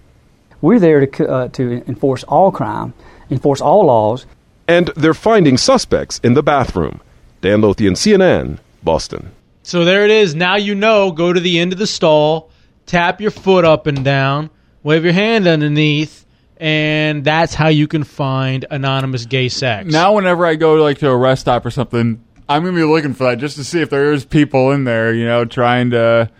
We're there to, uh, to enforce all crime, enforce all laws. And they're finding suspects in the bathroom. Dan Lothian, CNN, Boston. So there it is. Now you know. Go to the end of the stall, tap your foot up and down, wave your hand underneath, and that's how you can find anonymous gay sex. Now, whenever I go like to a rest stop or something, I'm gonna be looking for that just to see if there is people in there, you know, trying to.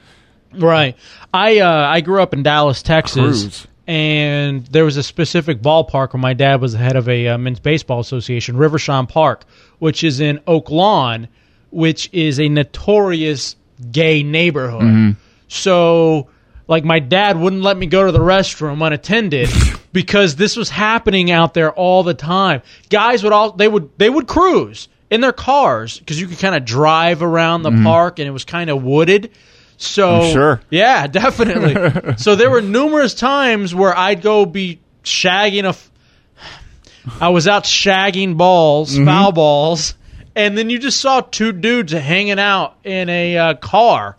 Right. I uh, I grew up in Dallas, Texas, Cruise. and there was a specific ballpark where my dad was the head of a uh, men's baseball association, Reverchon Park, which is in Oak Lawn, which is a notorious gay neighborhood. Mhm. So, like, my dad wouldn't let me go to the restroom unattended because this was happening out there all the time. Guys would all they would they would cruise in their cars because you could kind of drive around the Mhm. park and it was kind of wooded. So I'm sure. yeah, definitely. so there were numerous times where I'd go be shagging a. F- I was out shagging balls, Mhm. foul balls, and then you just saw two dudes hanging out in a uh, car,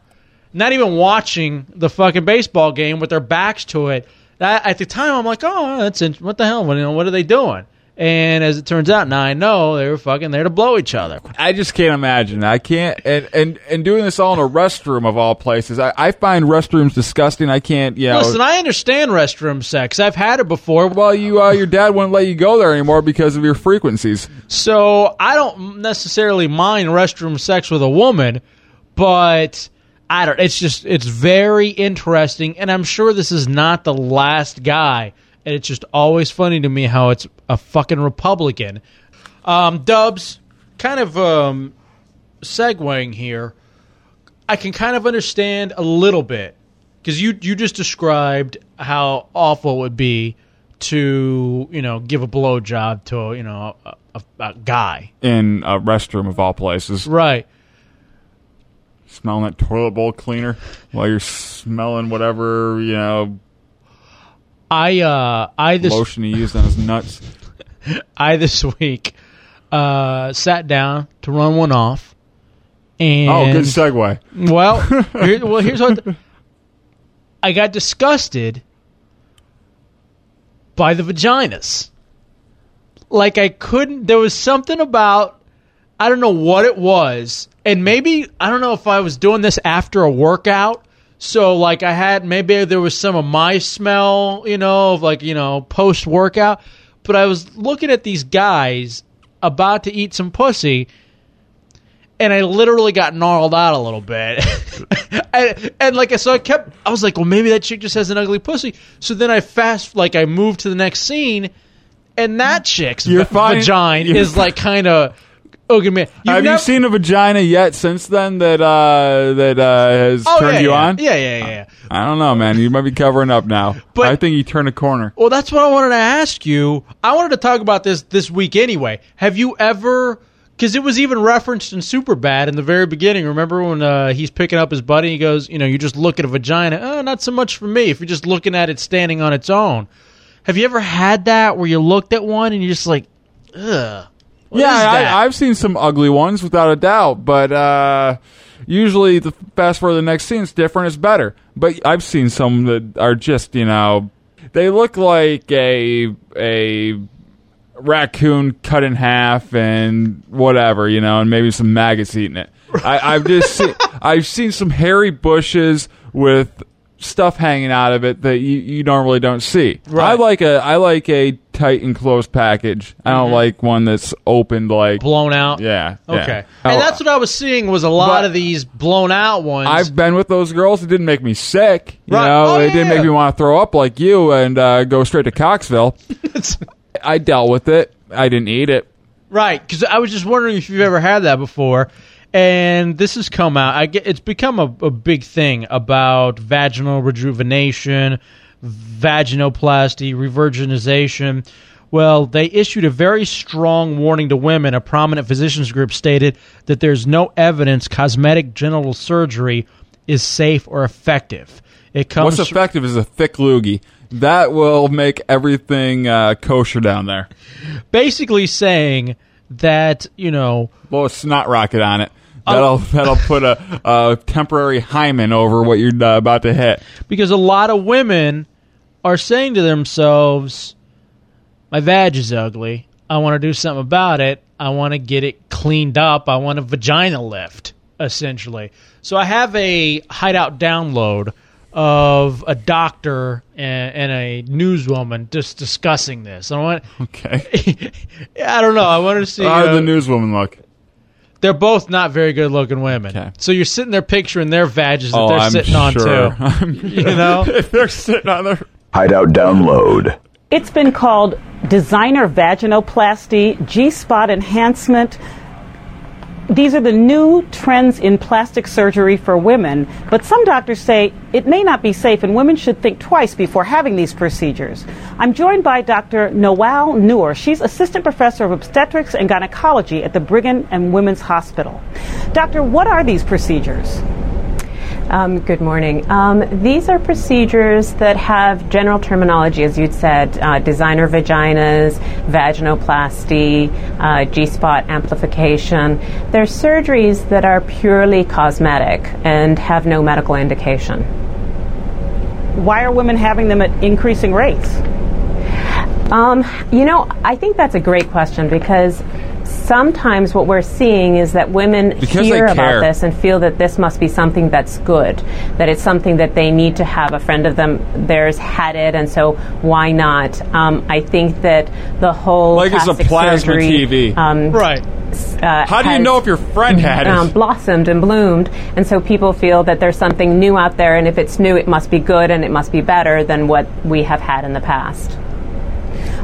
not even watching the fucking baseball game with their backs to it. That, at the time, I'm like, oh, that's in- what the hell? What, you know, what are they doing? And as it turns out, now I know they were fucking there to blow each other. I just can't imagine. I can't, and and and doing this all in a restroom of all places. I, I find restrooms disgusting. I can't. You know, Listen, I understand restroom sex. I've had it before. Well, you uh, your dad wouldn't let you go there anymore because of your frequencies. So I don't necessarily mind restroom sex with a woman, but I don't. It's just it's very interesting, and I'm sure this is not the last guy. And it's just always funny to me how it's a fucking Republican. Um, Dubs, kind of um, segueing here. I can kind of understand a little bit because you you just described how awful it would be to you know give a blowjob to you know a, a, a guy in a restroom of all places. right Smelling that toilet bowl cleaner while you're smelling whatever you know I uh I this lotion he used on his nuts. I this week uh sat down to run one off and Oh, good segue. Well, here, well here's what I got disgusted by the vaginas. Like I couldn't there was something about I don't know what it was. And maybe I don't know if I was doing this after a workout. So like I had maybe there was some of my smell, you know, of like, you know, post workout. But I was looking at these guys about to eat some pussy and I literally got gnarled out a little bit. and, and like I so I kept I was like, well maybe that chick just has an ugly pussy. So then I fast like I moved to the next scene and that chick's fine- vagina you're is like kind of okay man. You've Have you seen a vagina yet since then that uh, that uh, has Oh, turned yeah, you yeah. on? Yeah, yeah, yeah. I don't know, man. You might be covering up now. But- I think you turned a corner. Well, that's what I wanted to ask you. I wanted to talk about this this week anyway. Have you ever? Because it was even referenced in Superbad in the very beginning. Remember when uh, he's picking up his buddy? He goes, "You know, you just look at a vagina. Oh, not so much for me. If you're just looking at it standing on its own." Have you ever had that where you looked at one and you're just like, "Ugh." What yeah, is? I, I've seen some ugly ones without a doubt, but uh, usually the fast forward to the next scene, it's different, it's better. But I've seen some that are just you know, they look like a a raccoon cut in half and whatever, you know, and maybe some maggots eating it. I, I've just seen, I've seen some hairy bushes with stuff hanging out of it that you, you normally don't see. I like a I like a tight and enclosed package. I don't Mhm. like one that's opened like blown out. Yeah. yeah. Okay, and that's what I was seeing was a lot But- of these blown out ones. I've been with those girls. It didn't make me sick. You Right. know, Oh, it didn't yeah. make me want to throw up like you and uh, go straight to Coxville. I dealt with it. I didn't eat it. Right, because I was just wondering if you've ever had that before, and this has come out. I get it's become a, a big thing about vaginal rejuvenation, vaginoplasty, revirginization, Well, they issued a very strong warning to women. A prominent physicians group stated that there's no evidence cosmetic genital surgery is safe or effective. It comes What's effective is a thick loogie. That will make everything uh, kosher down there. basically saying that you know Blow a snot rocket on it. That'll that'll put a, a temporary hymen over what you're uh, about to hit. because a lot of women are saying to themselves, "My vag is ugly. I want to do something about it. I want to get it cleaned up. I want a vagina lift." Essentially, so I have a hideout download of a doctor and, and a newswoman just discussing this. I want. Okay. I don't know. I wanted to see. How uh, the newswoman look? they're both not very good looking women. So you're sitting there picturing their vages that Oh, they're I'm sitting on too. I'm- you know, if they're sitting on their Hideout download. It's been called designer vaginoplasty, G spot enhancement. These are the new trends in plastic surgery for women, but some doctors say it may not be safe and women should think twice before having these procedures. I'm joined by Dr. Nawal Nour. She's assistant professor of obstetrics and gynecology at the Brigham and Women's Hospital. Doctor, what are these procedures? Um, good morning. Um, these are procedures that have general terminology, as you'd said, uh, designer vaginas, vaginoplasty, uh, G-spot amplification. They're surgeries that are purely cosmetic and have no medical indication. Why are women having them at increasing rates? Um, you know, I think that's a great question because sometimes what we're seeing is that women Because hear about this and feel that this must be something that's good, that it's something that they need to have. A friend of them theirs had it, and so why not? Um, I think that the whole Like it's a plastic plasma surgery, TV. um, right. Uh, How do you has, know if your friend had it? um, blossomed and bloomed, and so people feel that there's something new out there, and if it's new, it must be good and it must be better than what we have had in the past.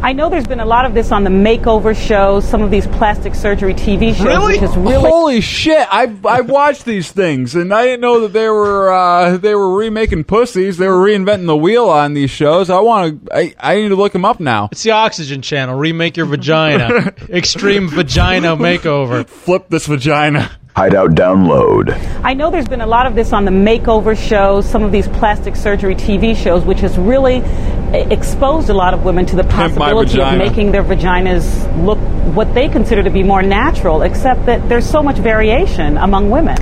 I know there's been a lot of this on the makeover shows, some of these plastic surgery TV shows, which is really Holy shit! I've I've watched these things, and I didn't know that they were uh, they were remaking pussies. They were reinventing the wheel on these shows. I want to. I, I need to look them up now. It's the Oxygen Channel. Remake your vagina. Extreme vagina makeover. Flip this vagina. Hideout download. I know there's been a lot of this on the makeover shows, some of these plastic surgery TV shows, which has really exposed a lot of women to the possibility of making their vaginas look what they consider to be more natural, except that there's so much variation among women.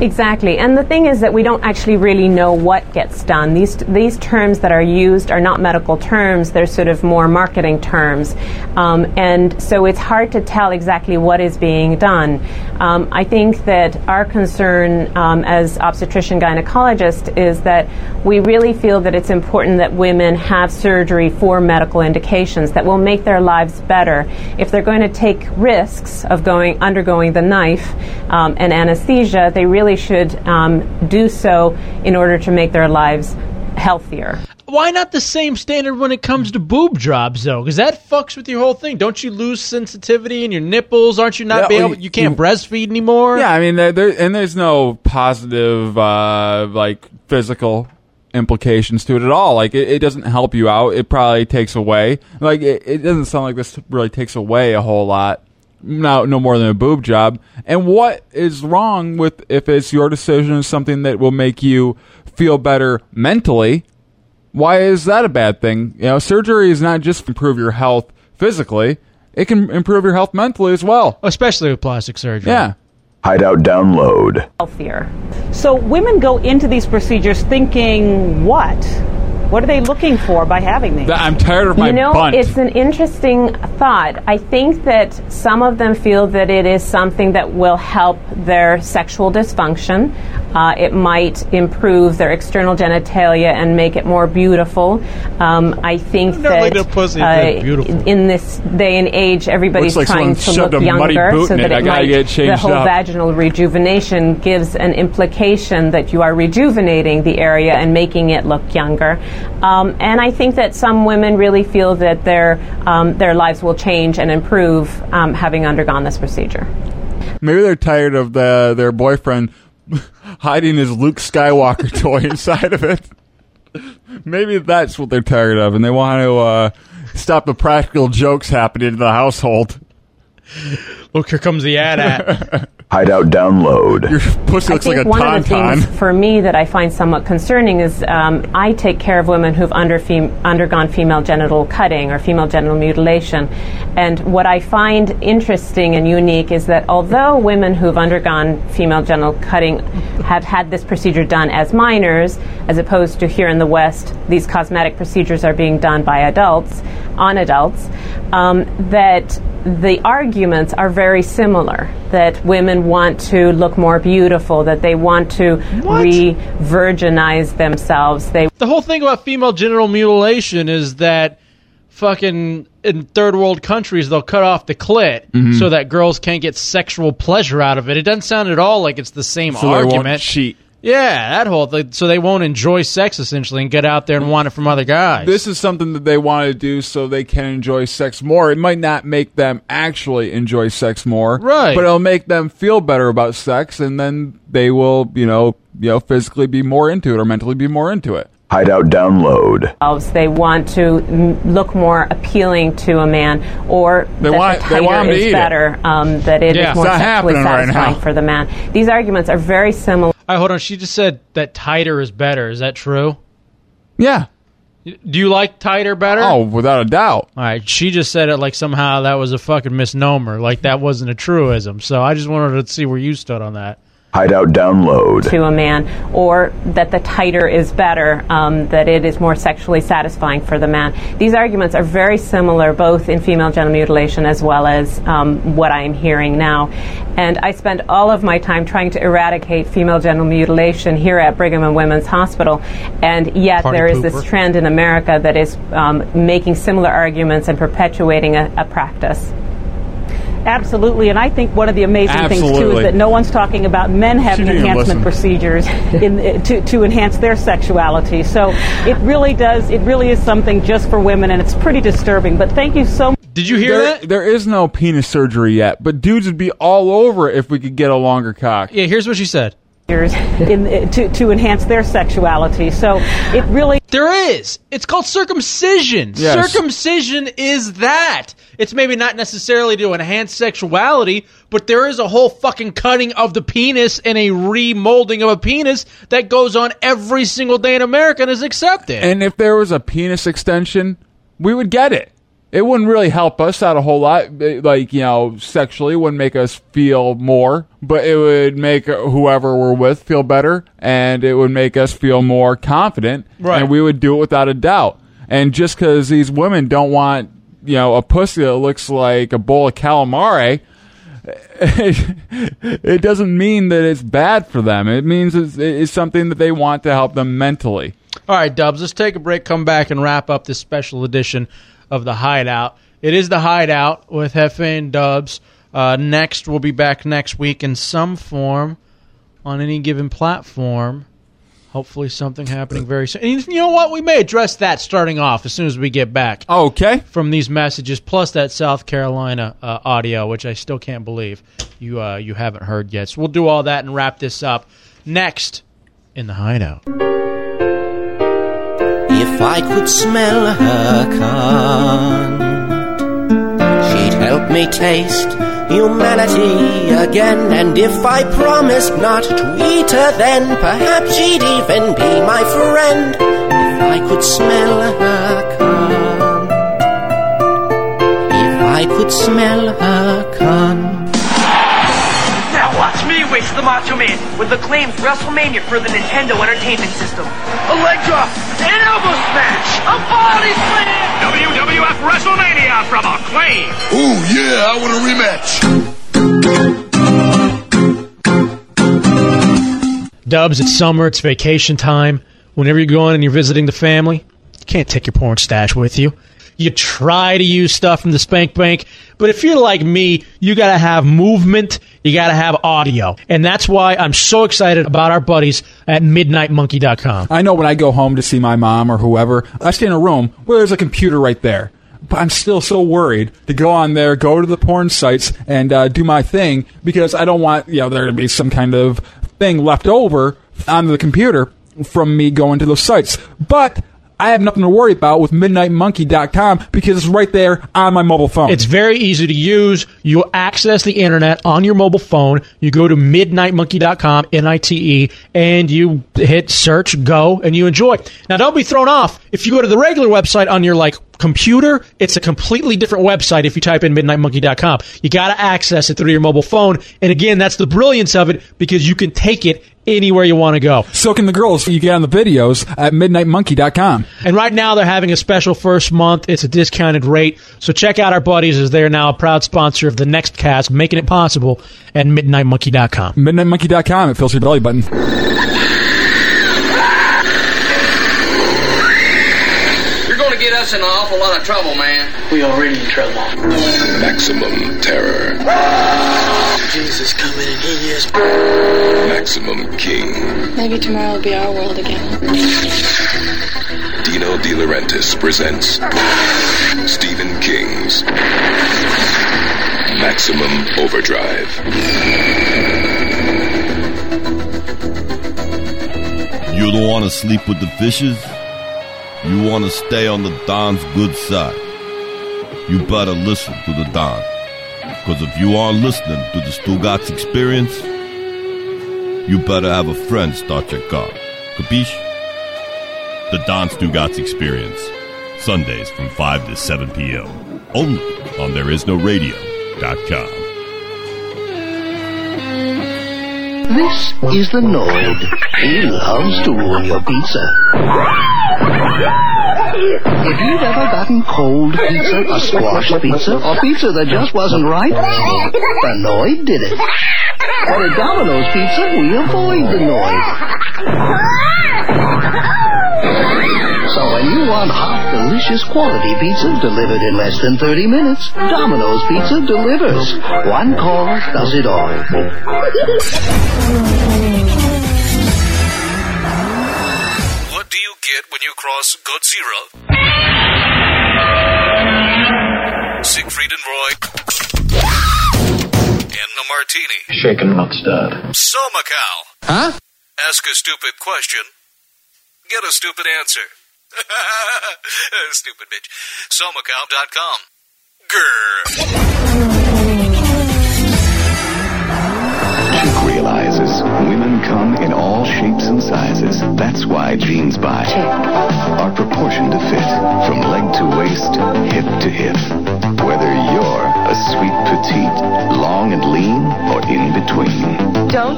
Exactly, and the thing is that we don't actually really know what gets done. These these terms that are used are not medical terms; they're sort of more marketing terms, um, and so it's hard to tell exactly what is being done. Um, I think that our concern um, as obstetrician gynecologist is that we really feel that it's important that women have surgery for medical indications that will make their lives better. If they're going to take risks of going undergoing the knife um, and anesthesia, they really should um, do so in order to make their lives healthier. Why not the same standard when it comes to boob jobs, though? Because that fucks with your whole thing. Don't you lose sensitivity in your nipples? Aren't you not Yeah, be well, able? You can't you- breastfeed anymore. Yeah, I mean, there, there and there's no positive uh, like physical implications to it at all. Like it, it doesn't help you out. It probably takes away. Like it, it doesn't sound like this really takes away a whole lot. No, no more than a boob job. And what is wrong with if it's your decision, something that will make you feel better mentally? Why is that a bad thing? You know, surgery is not just to improve your health physically; it can improve your health mentally as well. Especially with plastic surgery. Yeah. Hideout download. healthier. So women go into these procedures thinking what? What are they looking for by having these? I'm tired of my you know, bunt. it's an interesting thought. I think that some of them feel that it is something that will help their sexual dysfunction. Uh, it might improve their external genitalia and make it more beautiful. Um, I think never that liked a pussy uh, that's beautiful. in this day and age, everybody's like trying to look a muddy younger, boot so in it. that it gotta might get the whole up. vaginal rejuvenation gives an implication that you are rejuvenating the area and making it look younger. Um, and I think that some women really feel that their um, their lives will change and improve um, having undergone this procedure. Maybe they're tired of the their boyfriend hiding his Luke Skywalker toy inside of it. Maybe that's what they're tired of, and they want to uh, stop the practical jokes happening in the household. Look, here comes the ad at. Hideout download. Your pussy I looks like think a one of the things for me that I find somewhat concerning is um, I take care of women who've under fem- undergone female genital cutting or female genital mutilation. And what I find interesting and unique is that although women who've undergone female genital cutting have had this procedure done as minors, as opposed to here in the West, these cosmetic procedures are being done by adults, on adults, um, that the arguments are very similar. That women want to look more beautiful, that they want to re virginize themselves. They The whole thing about female genital mutilation is that fucking in third world countries they'll cut off the clit Mhm. so that girls can't get sexual pleasure out of it. It doesn't sound at all like it's the same So they won't argument. cheat. Yeah, that whole thing. So they won't enjoy sex essentially and get out there and want it from other guys. This is something that they want to do so they can enjoy sex more. It might not make them actually enjoy sex more, Right. But it'll make them feel better about sex, and then they will, you know, you know, physically be more into it or mentally be more into it. Hideout download. themselves. They want to look more appealing to a man, or They that want- the they tighter want 'em to is eat it. better, um, that it is Yeah. more It's sexually happening right satisfying for the man. These arguments are very similar. All right, hold on. She just said that tighter is better. Is that true? Yeah. Do you like tighter better? Oh, without a doubt. All right. She just said it like somehow that was a fucking misnomer, like that wasn't a truism. So I just wanted to see where you stood on that. Hideout download. to a man, or that the tighter is better, um, that it is more sexually satisfying for the man. These arguments are very similar, both in female genital mutilation as well as um, what I am hearing now. And I spend all of my time trying to eradicate female genital mutilation here at Brigham and Women's Hospital, and yet Party there is pooper. this trend in America that is um, making similar arguments and perpetuating a, a practice. Absolutely, and I think one of the amazing things too is that no one's talking about men having enhancement listen. procedures in, eh, to, to enhance their sexuality. So it really does. It really is something just for women, and it's pretty disturbing. But thank you so. much. Did you hear there, There is no penis surgery yet, but dudes would be all over it if we could get a longer cock. Yeah, here's what she said. In, to, to enhance their sexuality. So it really. There is. It's called circumcision. Yes. Circumcision is that. It's maybe not necessarily to enhance sexuality, but there is a whole fucking cutting of the penis and a remolding of a penis that goes on every single day in America and is accepted. And if there was a penis extension, we would get it. It wouldn't really help us out a whole lot, eh, like, you know, sexually, it wouldn't make us feel more, but it would make whoever we're with feel better, and it would make us feel more confident, Right. and we would do it without a doubt. And just because these women don't want, you know, a pussy that looks like a bowl of calamari, it doesn't mean that it's bad for them. It means it's, it's something that they want to help them mentally. All right, Dubs, let's take a break, come back, and wrap up this special edition of The Hideout. It is The Hideout with Hefe and Dubs. Uh, next, we'll be back next week in some form on any given platform. Hopefully, something happening very soon. And you know what? We may address that starting off as soon as we get back. Okay. From these messages, plus that South Carolina uh, audio, which I still can't believe you uh, you haven't heard yet. So we'll do all that and wrap this up next in the Hideout. If I could smell her cunt, she'd help me taste humanity again. And if I promised not to eat her, then perhaps she'd even be my friend. If I could smell her cunt, if I could smell her cunt. Now watch me waste the Macho Man with acclaimed WrestleMania for the Nintendo Entertainment System. A leg drop, an elbow smash, a body slam! WWF WrestleMania from Acclaim! Ooh, yeah, I want a rematch. Dubs, it's summer, it's vacation time. Whenever you're going and you're visiting the family, you can't take your porn stash with you. You try to use stuff from the spank bank, but if you're like me, you gotta have movement, you gotta have audio. And that's why I'm so excited about our buddies at MidniteMonkey.com. I know when I go home to see my mom or whoever, I stay in a room where there's a computer right there. But I'm still so worried to go on there, go to the porn sites, and uh, do my thing because I don't want you know there to be some kind of thing left over on the computer from me going to those sites. But I have nothing to worry about with MidniteMonkey.com because it's right there on my mobile phone. It's very easy to use. You access the internet on your mobile phone. You go to midnitemonkey.com, N-I-T-E, and you hit search, go, and you enjoy. Now, don't be thrown off. If you go to the regular website on your, like, computer, it's a completely different website if you type in midnitemonkey.com. You got to access it through your mobile phone. And again, that's the brilliance of it because you can take it anywhere you want to go. So can the girls. You get on the videos at midnitemonkey.com. And right now they're having a special first month. It's a discounted rate. So check out our buddies as they're now a proud sponsor of the next cast, making it possible at midnitemonkey.com. Midnitemonkey.com. It fills your belly button. Us in an awful lot of trouble, man. We already in trouble. Maximum terror. Jesus coming and he is. Maximum king. Maybe tomorrow will be our world again. Dino De Laurentiis presents Stephen King's Maximum Overdrive. You don't want to sleep with the fishes? You want to stay on the Don's good side? You better listen to the Don. Because if you aren't listening to the Stugatz experience, you better have a friend start your car. Capiche? The Don Stugatz Experience. Sundays from 5 to 7 p.m. Only on ThereIsNoRadio.com. This is the Noid. He loves to ruin your pizza. If you've ever gotten cold pizza, a squash pizza, or pizza that just wasn't right, the Noid did it. But at Domino's Pizza, we avoid the Noid. So when you want hot, delicious quality pizza delivered in less than 30 minutes, Domino's Pizza delivers. One call does it all. What do you get when you cross Godzilla? Siegfried and Roy. And the martini. Shaken, not stirred. So, Macau. Huh? Ask a stupid question. Get a stupid answer. stupid bitch. SoMacau.com. Grr. Chick realizes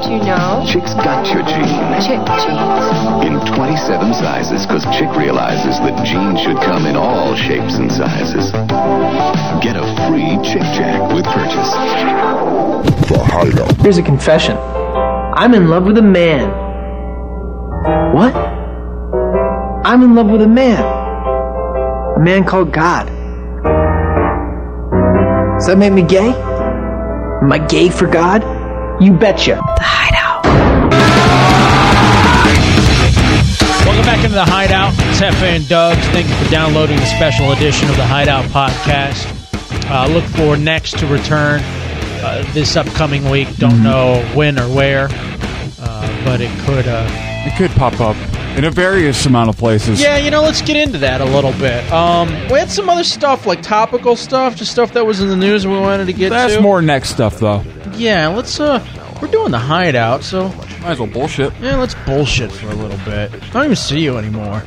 Don't you know? Chick's got your jean. Chick jeans. In 27 sizes, because Chick realizes that jeans should come in all shapes and sizes. Get a free Chick Jack with purchase. The Hideout. Here's a confession. I'm in love with a man. What? I'm in love with a man. A man called God. Does that make me gay? Am I gay for God? You betcha. The Hideout. Welcome back into the Hideout. It's Hefe and Dubs. Thank you for downloading the special edition of the Hideout podcast. Uh, look for next to return uh, this upcoming week. Don't know when or where, uh, but it could. Uh, it could pop up in a various amount of places. yeah, you know, let's get into that a little bit. Um, we had some other stuff like topical stuff, just stuff that was in the news we wanted to get That's to. more next stuff, though. Yeah, let's. uh We're doing the Hideout, so might as well bullshit. Yeah, let's bullshit for a little bit. I don't even see you anymore.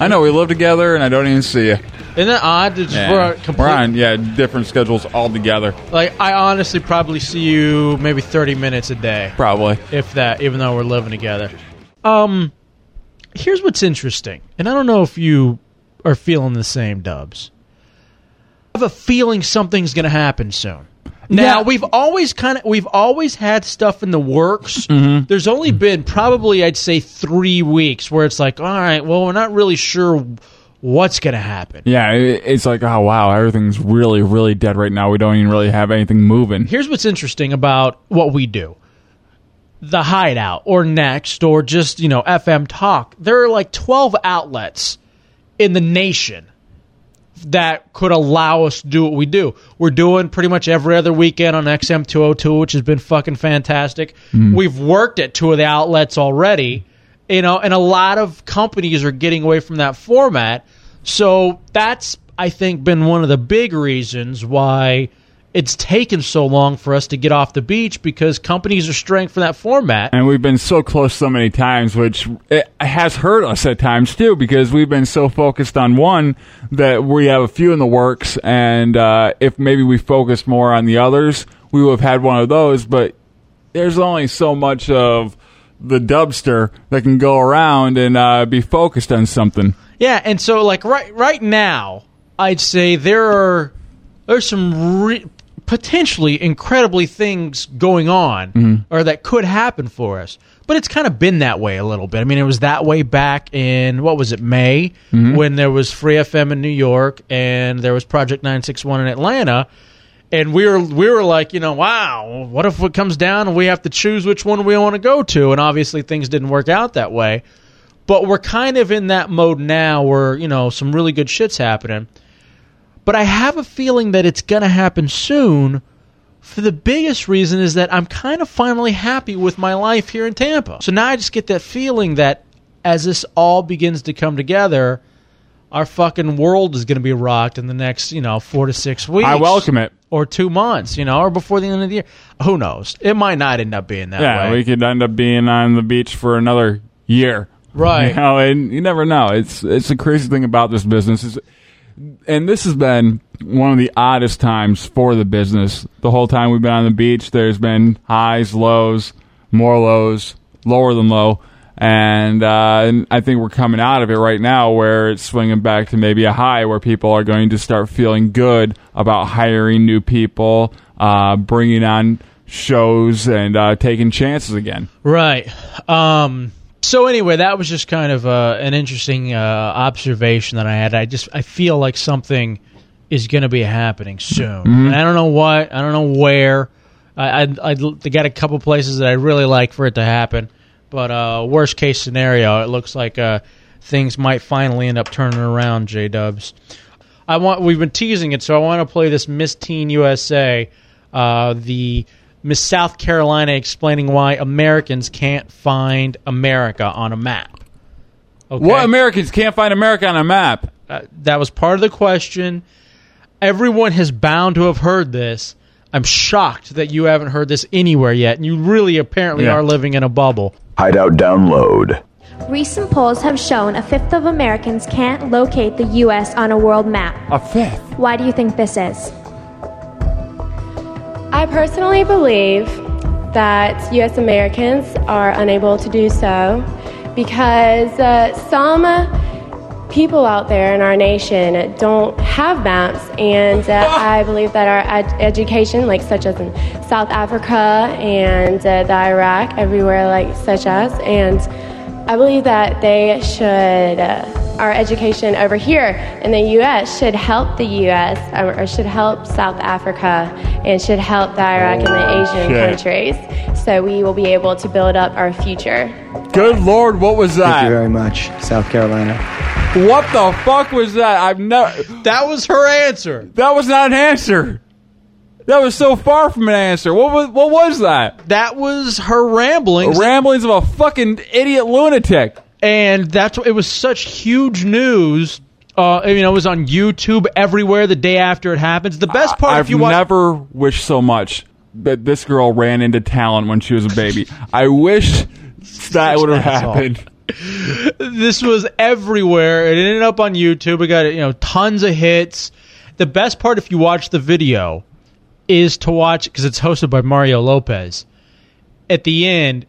I know we live together, and I don't even see you. Isn't that odd? It's Yeah. we're complete- We're on, yeah, different schedules altogether. Like I honestly probably see you maybe thirty minutes a day, Probably. if that. Even though we're living together. Um, here's what's interesting, and I don't know if you are feeling the same, Dubs. I have a feeling something's going to happen soon. Now Yeah. we've always kind of we've always had stuff in the works. Mm-hmm. There's only been probably I'd say three weeks where it's like, all right, well, we're not really sure what's going to happen. Yeah, it's like, oh, wow, everything's really, really dead right now. We don't even really have anything moving. Here's what's interesting about what we do. The Hideout or Next or just, you know, FM Talk. There are like 12 outlets in the nation that could allow us to do what we do. We're doing pretty much every other weekend on XM202, which has been fucking fantastic. Mm. We've worked at two of the outlets already, You know, and a lot of companies are getting away from that format. So that's I think been one of the big reasons why it's taken so long for us to get off the beach because companies are straying from that format. And we've been so close so many times, which it has hurt us at times too, because we've been so focused on one that we have a few in the works. And uh, if maybe we focused more on the others, we would have had one of those. But there's only so much of the dubster that can go around and uh, be focused on something. Yeah, and so like right right now, I'd say there are there's some re- potentially incredibly things going on Mhm. or that could happen for us. But it's kind of been that way a little bit. I mean, it was that way back in what was it, May, Mhm. when there was Free FM in New York and there was Project 961 in Atlanta. And we were we were like, you know, wow, what if it comes down and we have to choose which one we want to go to? And obviously things didn't work out that way. But we're kind of in that mode now where, you know, some really good shit's happening. But I have a feeling that it's going to happen soon for the biggest reason is that I'm kind of finally happy with my life here in Tampa. So now I just get that feeling that as this all begins to come together, our fucking world is going to be rocked in the next, you know, four to six weeks. I welcome it. Or two months, you know, or before the end of the year. Who knows? It might not end up being that yeah, way. we could end up being on the beach for another year. Right. You know, and you never know. It's it's the crazy thing about this business is and this has been one of the oddest times for the business. The whole time we've been on the beach, there's been highs, lows, more lows, lower than low. And, uh, I think we're coming out of it right now where it's swinging back to maybe a high where people are going to start feeling good about hiring new people, uh, bringing on shows and uh, taking chances again. Right. Um, so anyway, that was just kind of uh, an interesting uh, observation that I had. I just I feel like something is going to be happening soon. Mhm. And I don't know what. I don't know where. I, I, I got a couple places that I really like for it to happen, but uh, worst case scenario, it looks like uh, things might finally end up turning around. J Dubs. I want. We've been teasing it, so I want to play this Miss Teen USA, uh, the Miss South Carolina explaining why Americans can't find America on a map. Okay. What Americans can't find America on a map? Uh, that was part of the question. Everyone has bound to have heard this. I'm shocked that you haven't heard this anywhere yet, and you really apparently Yeah. are living in a bubble. Hideout download. Recent polls have shown a fifth of Americans can't locate the U.S. on a world map. A fifth? Why do you think this is? I personally believe that U.S. Americans are unable to do so because uh, some people out there in our nation don't have maps, and uh, I believe that our ed- education, like such as in South Africa and uh, the Iraq, everywhere like such as, and I believe that they should. Uh, our education over here in the U.S. should help the U.S. or or should help South Africa and should help the Iraq and the Asian Shit. countries. So we will be able to build up our future. Good lord, what was that? Thank you very much, South Carolina. What the fuck was that? I've never. That was her answer. That was not an answer. That was so far from an answer. What was what was that? That was her ramblings. ramblings of a fucking idiot lunatic. And that's it was such huge news. Uh, you know, it was on YouTube everywhere the day after it happens. The best part, I've if you watch, never wished so much that this girl ran into talent when she was a baby. I wish that would have happened. this was everywhere. It ended up on YouTube. We got you know tons of hits. The best part, if you watch the video, is to watch because it's hosted by Mario Lopez. At the end,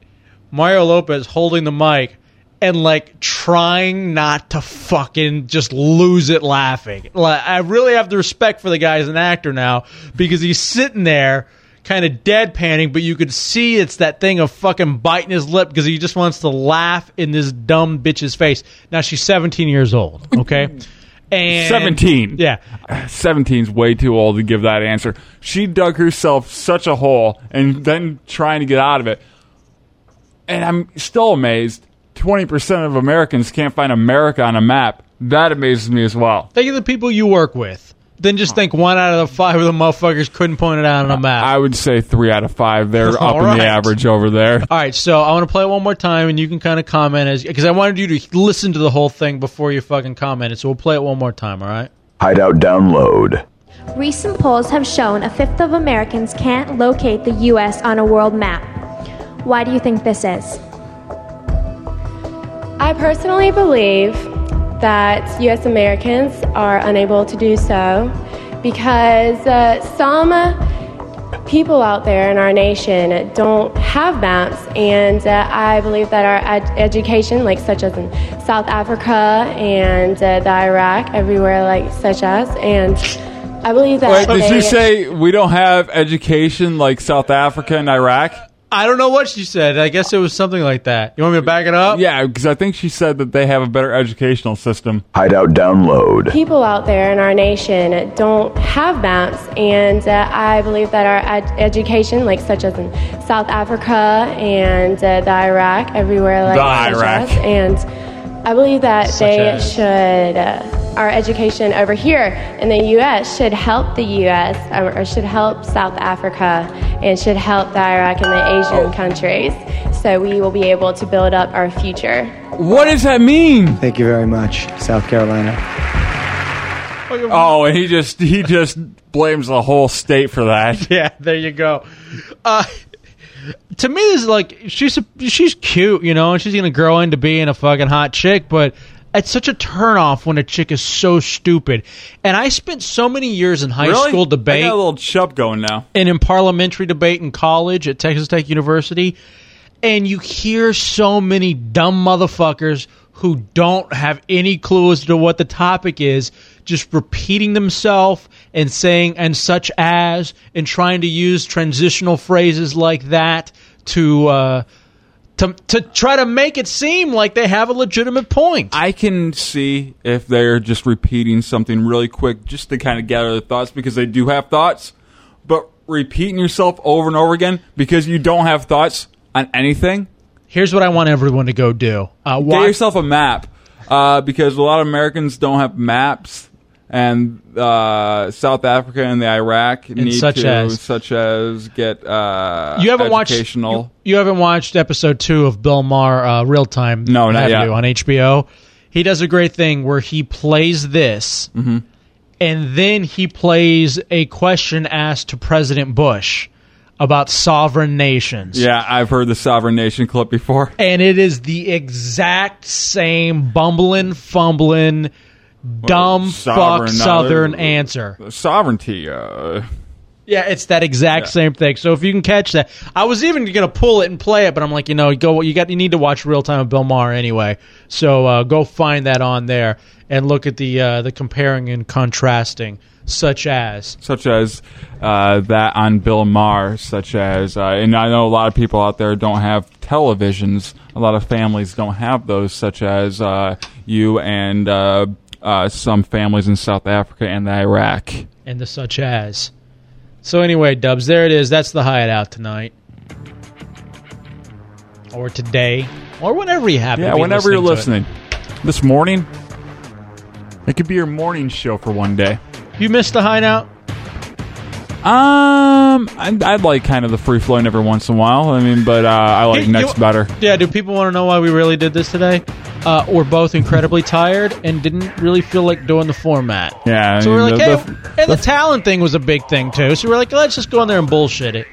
Mario Lopez holding the mic and like trying not to fucking just lose it laughing. Like I really have the respect for the guy as an actor now because he's sitting there kind of deadpanning, but you could see it's that thing of fucking biting his lip because he just wants to laugh in this dumb bitch's face. Now she's 17 years old, okay? And 17. Yeah. 17's way too old to give that answer. She dug herself such a hole and then trying to get out of it. And I'm still amazed 20% of Americans can't find America on a map. That amazes me as well. Think of the people you work with. Then just think one out of the five of the motherfuckers couldn't point it out on a map. I would say three out of five. They're up All in right. the average over there. All right, so I want to play it one more time, and you can kind of comment as because I wanted you to listen to the whole thing before you fucking commented. So we'll play it one more time. All right. Hideout download. Recent polls have shown a fifth of Americans can't locate the U.S. on a world map. Why do you think this is? I personally believe that U.S. Americans are unable to do so because uh, some people out there in our nation don't have maps, and uh, I believe that our ed- education, like such as in South Africa and uh, the Iraq, everywhere like such as, and I believe that. Wait, did you say we don't have education like South Africa and Iraq? I don't know what she said. I guess it was something like that. You want me to back it up? Yeah, because I think she said that they have a better educational system. Hideout download. people out there in our nation don't have maps, and uh, I believe that our ed- education, like such as in South Africa and uh, the Iraq, everywhere like The Iraq. as, and I believe that Such they as. should. Uh, our education over here in the U.S. should help the U.S. or, or should help South Africa and should help the Iraq and the Asian countries, so we will be able to build up our future. What does that mean? Thank you very much, South Carolina. Oh, and he just he just blames the whole state for that. Yeah, there you go. Uh, to me, is like she's a, she's cute, you know, and she's gonna grow into being a fucking hot chick, but it's such a turnoff when a chick is so stupid. And I spent so many years in high Really? school I debate got a little chub going now. and in parliamentary debate in college at Texas Tech University, and you hear so many dumb motherfuckers who don't have any clue as to what the topic is, just repeating themselves and saying and such as and trying to use transitional phrases like that to uh, to to try to make it seem like they have a legitimate point. I can see if they're just repeating something really quick just to kind of gather their thoughts because they do have thoughts, but repeating yourself over and over again because you don't have thoughts on anything. Here's what I want everyone to go do. Uh, Get yourself a map uh, because a lot of Americans don't have maps, and uh, South Africa and the Iraq need such to, as? such as get uh, you haven't watched educational. you, you haven't watched episode two of Bill Maher uh, Real Time. No, not have yet. you, on HBO. He does a great thing where he plays this, Mm-hmm. and then he plays a question asked to President Bush about sovereign nations. yeah, I've heard the sovereign nation clip before. And it is the exact same bumbling, fumbling, dumb fuck sovereign, uh, Southern answer. Sovereignty. Uh, Yeah, it's that exact Yeah. same thing. So if you can catch that, I was even gonna pull it and play it, but I'm like, you know, go. You got you need to watch real time of Bill Maher anyway. So uh, go find that on there and look at the uh, the comparing and contrasting, such as such as uh, that on Bill Maher, such as, uh, and I know a lot of people out there don't have televisions. A lot of families don't have those, such as uh, you and uh, some families in South Africa and Iraq. and the such as. So anyway, Dubs, there it is. That's the hideout tonight, or today, or whenever you happen. Yeah, to be whenever you're listening. This morning, it could be your morning show for one day. You missed the hideout. Um, I'd, I'd like kind of the free flowing every once in a while. I mean, but uh, I like Hey, you- next better. Yeah, do people want to know why we really did this today? Uh, we're both incredibly tired and didn't really feel like doing the format. Yeah, I So we're like, the- hey, the- and the talent thing was a big thing too. So we're like, let's just go in there and bullshit it.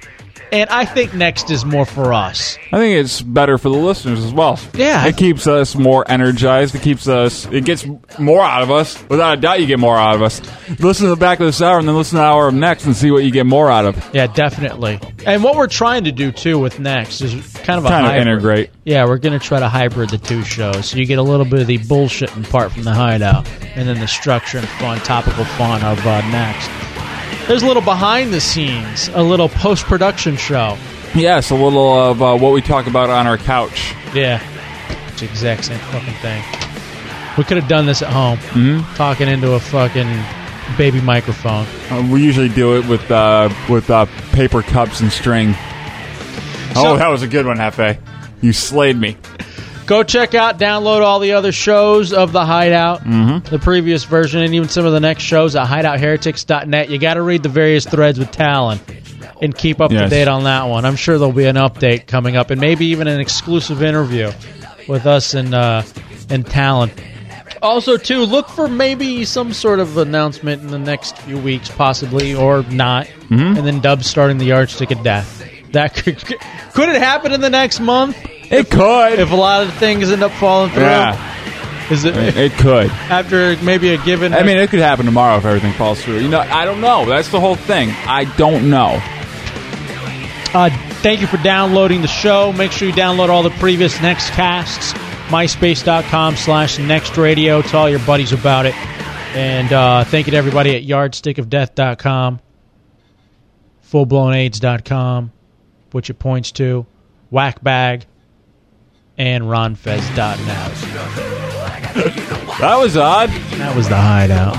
And I think next is more for us. I think it's better for the listeners as well. Yeah. It keeps us more energized. It keeps us, it gets more out of us. Without a doubt, you get more out of us. Listen to the back of this hour and then listen to the hour of next and see what you get more out of. Yeah, definitely. And what we're trying to do too with next is kind of a Kind of integrate. Yeah, we're going to try to hybrid the two shows. So you get a little bit of the bullshitting part from the hideout, and then the structure and fun, topical fun of uh, next. There's a little behind the scenes, a little post production show. Yes, a little of uh, what we talk about on our couch. Yeah, it's the exact same fucking thing. We could have done this at home, Mhm. talking into a fucking baby microphone. Uh, we usually do it with uh, with uh, paper cups and string. So- oh, that was a good one, Hefe. You slayed me. Go check out, download all the other shows of the Hideout, Mhm. the previous version, and even some of the next shows at hideoutheretics.net. You got to read the various threads with Talon and keep up to date on that one. I'm sure there'll be an update coming up, and maybe even an exclusive interview with us and uh, and Talon. Also, too, look for maybe some sort of announcement in the next few weeks, possibly or not, Mhm. and then Dubs starting the Yardstick of Death. That could could it happen in the next month? It could if a lot of things end up falling through. Yeah. Is it, It, it could. after maybe a given? I mean, it could happen tomorrow if everything falls through. You know, I don't know. That's the whole thing. I don't know. Uh, thank you for downloading the show. Make sure you download all the previous Next casts. MySpace.com slash Next Radio. Tell all your buddies about it. And uh, thank you to everybody at YardstickOfDeath.com, FullBlownAids.com, which it points to, Wackbag, and RonFez.net. That was odd. That was the hideout.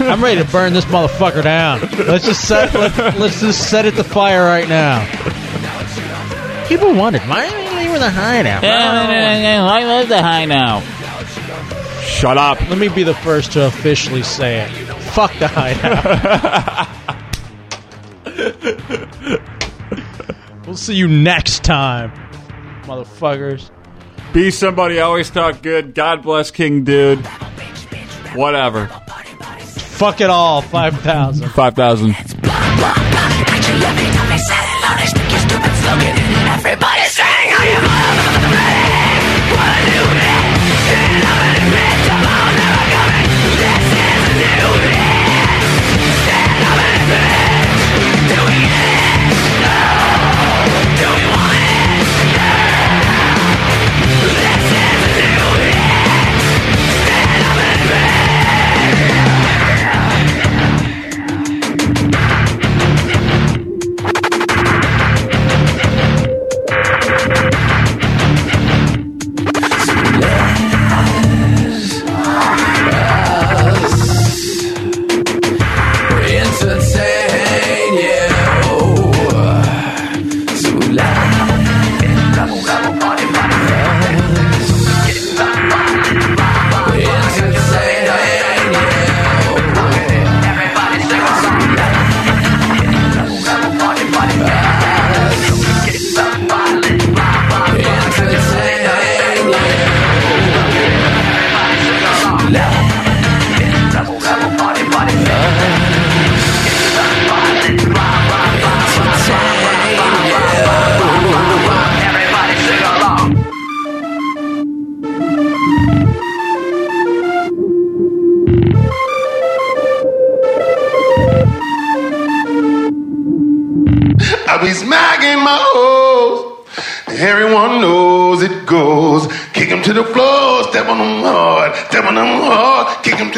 I'm ready to burn this motherfucker down. Let's just set let, let's just set it to fire right now. People wondered why are we leaving the hideout? I love the hideout. Shut up. Let me be the first to officially say it. Fuck the hideout. we'll see you next time, motherfuckers. Be somebody. Always talk good. God bless King Dude. Whatever. Fuck it all. Five thousand. Five thousand.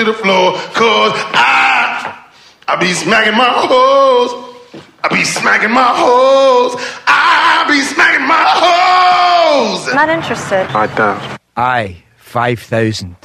To the floor. Cause I, I be smacking my hoes. I be smacking my hoes. I be smacking my hoes. Not interested. I don't. Aye, 5,000.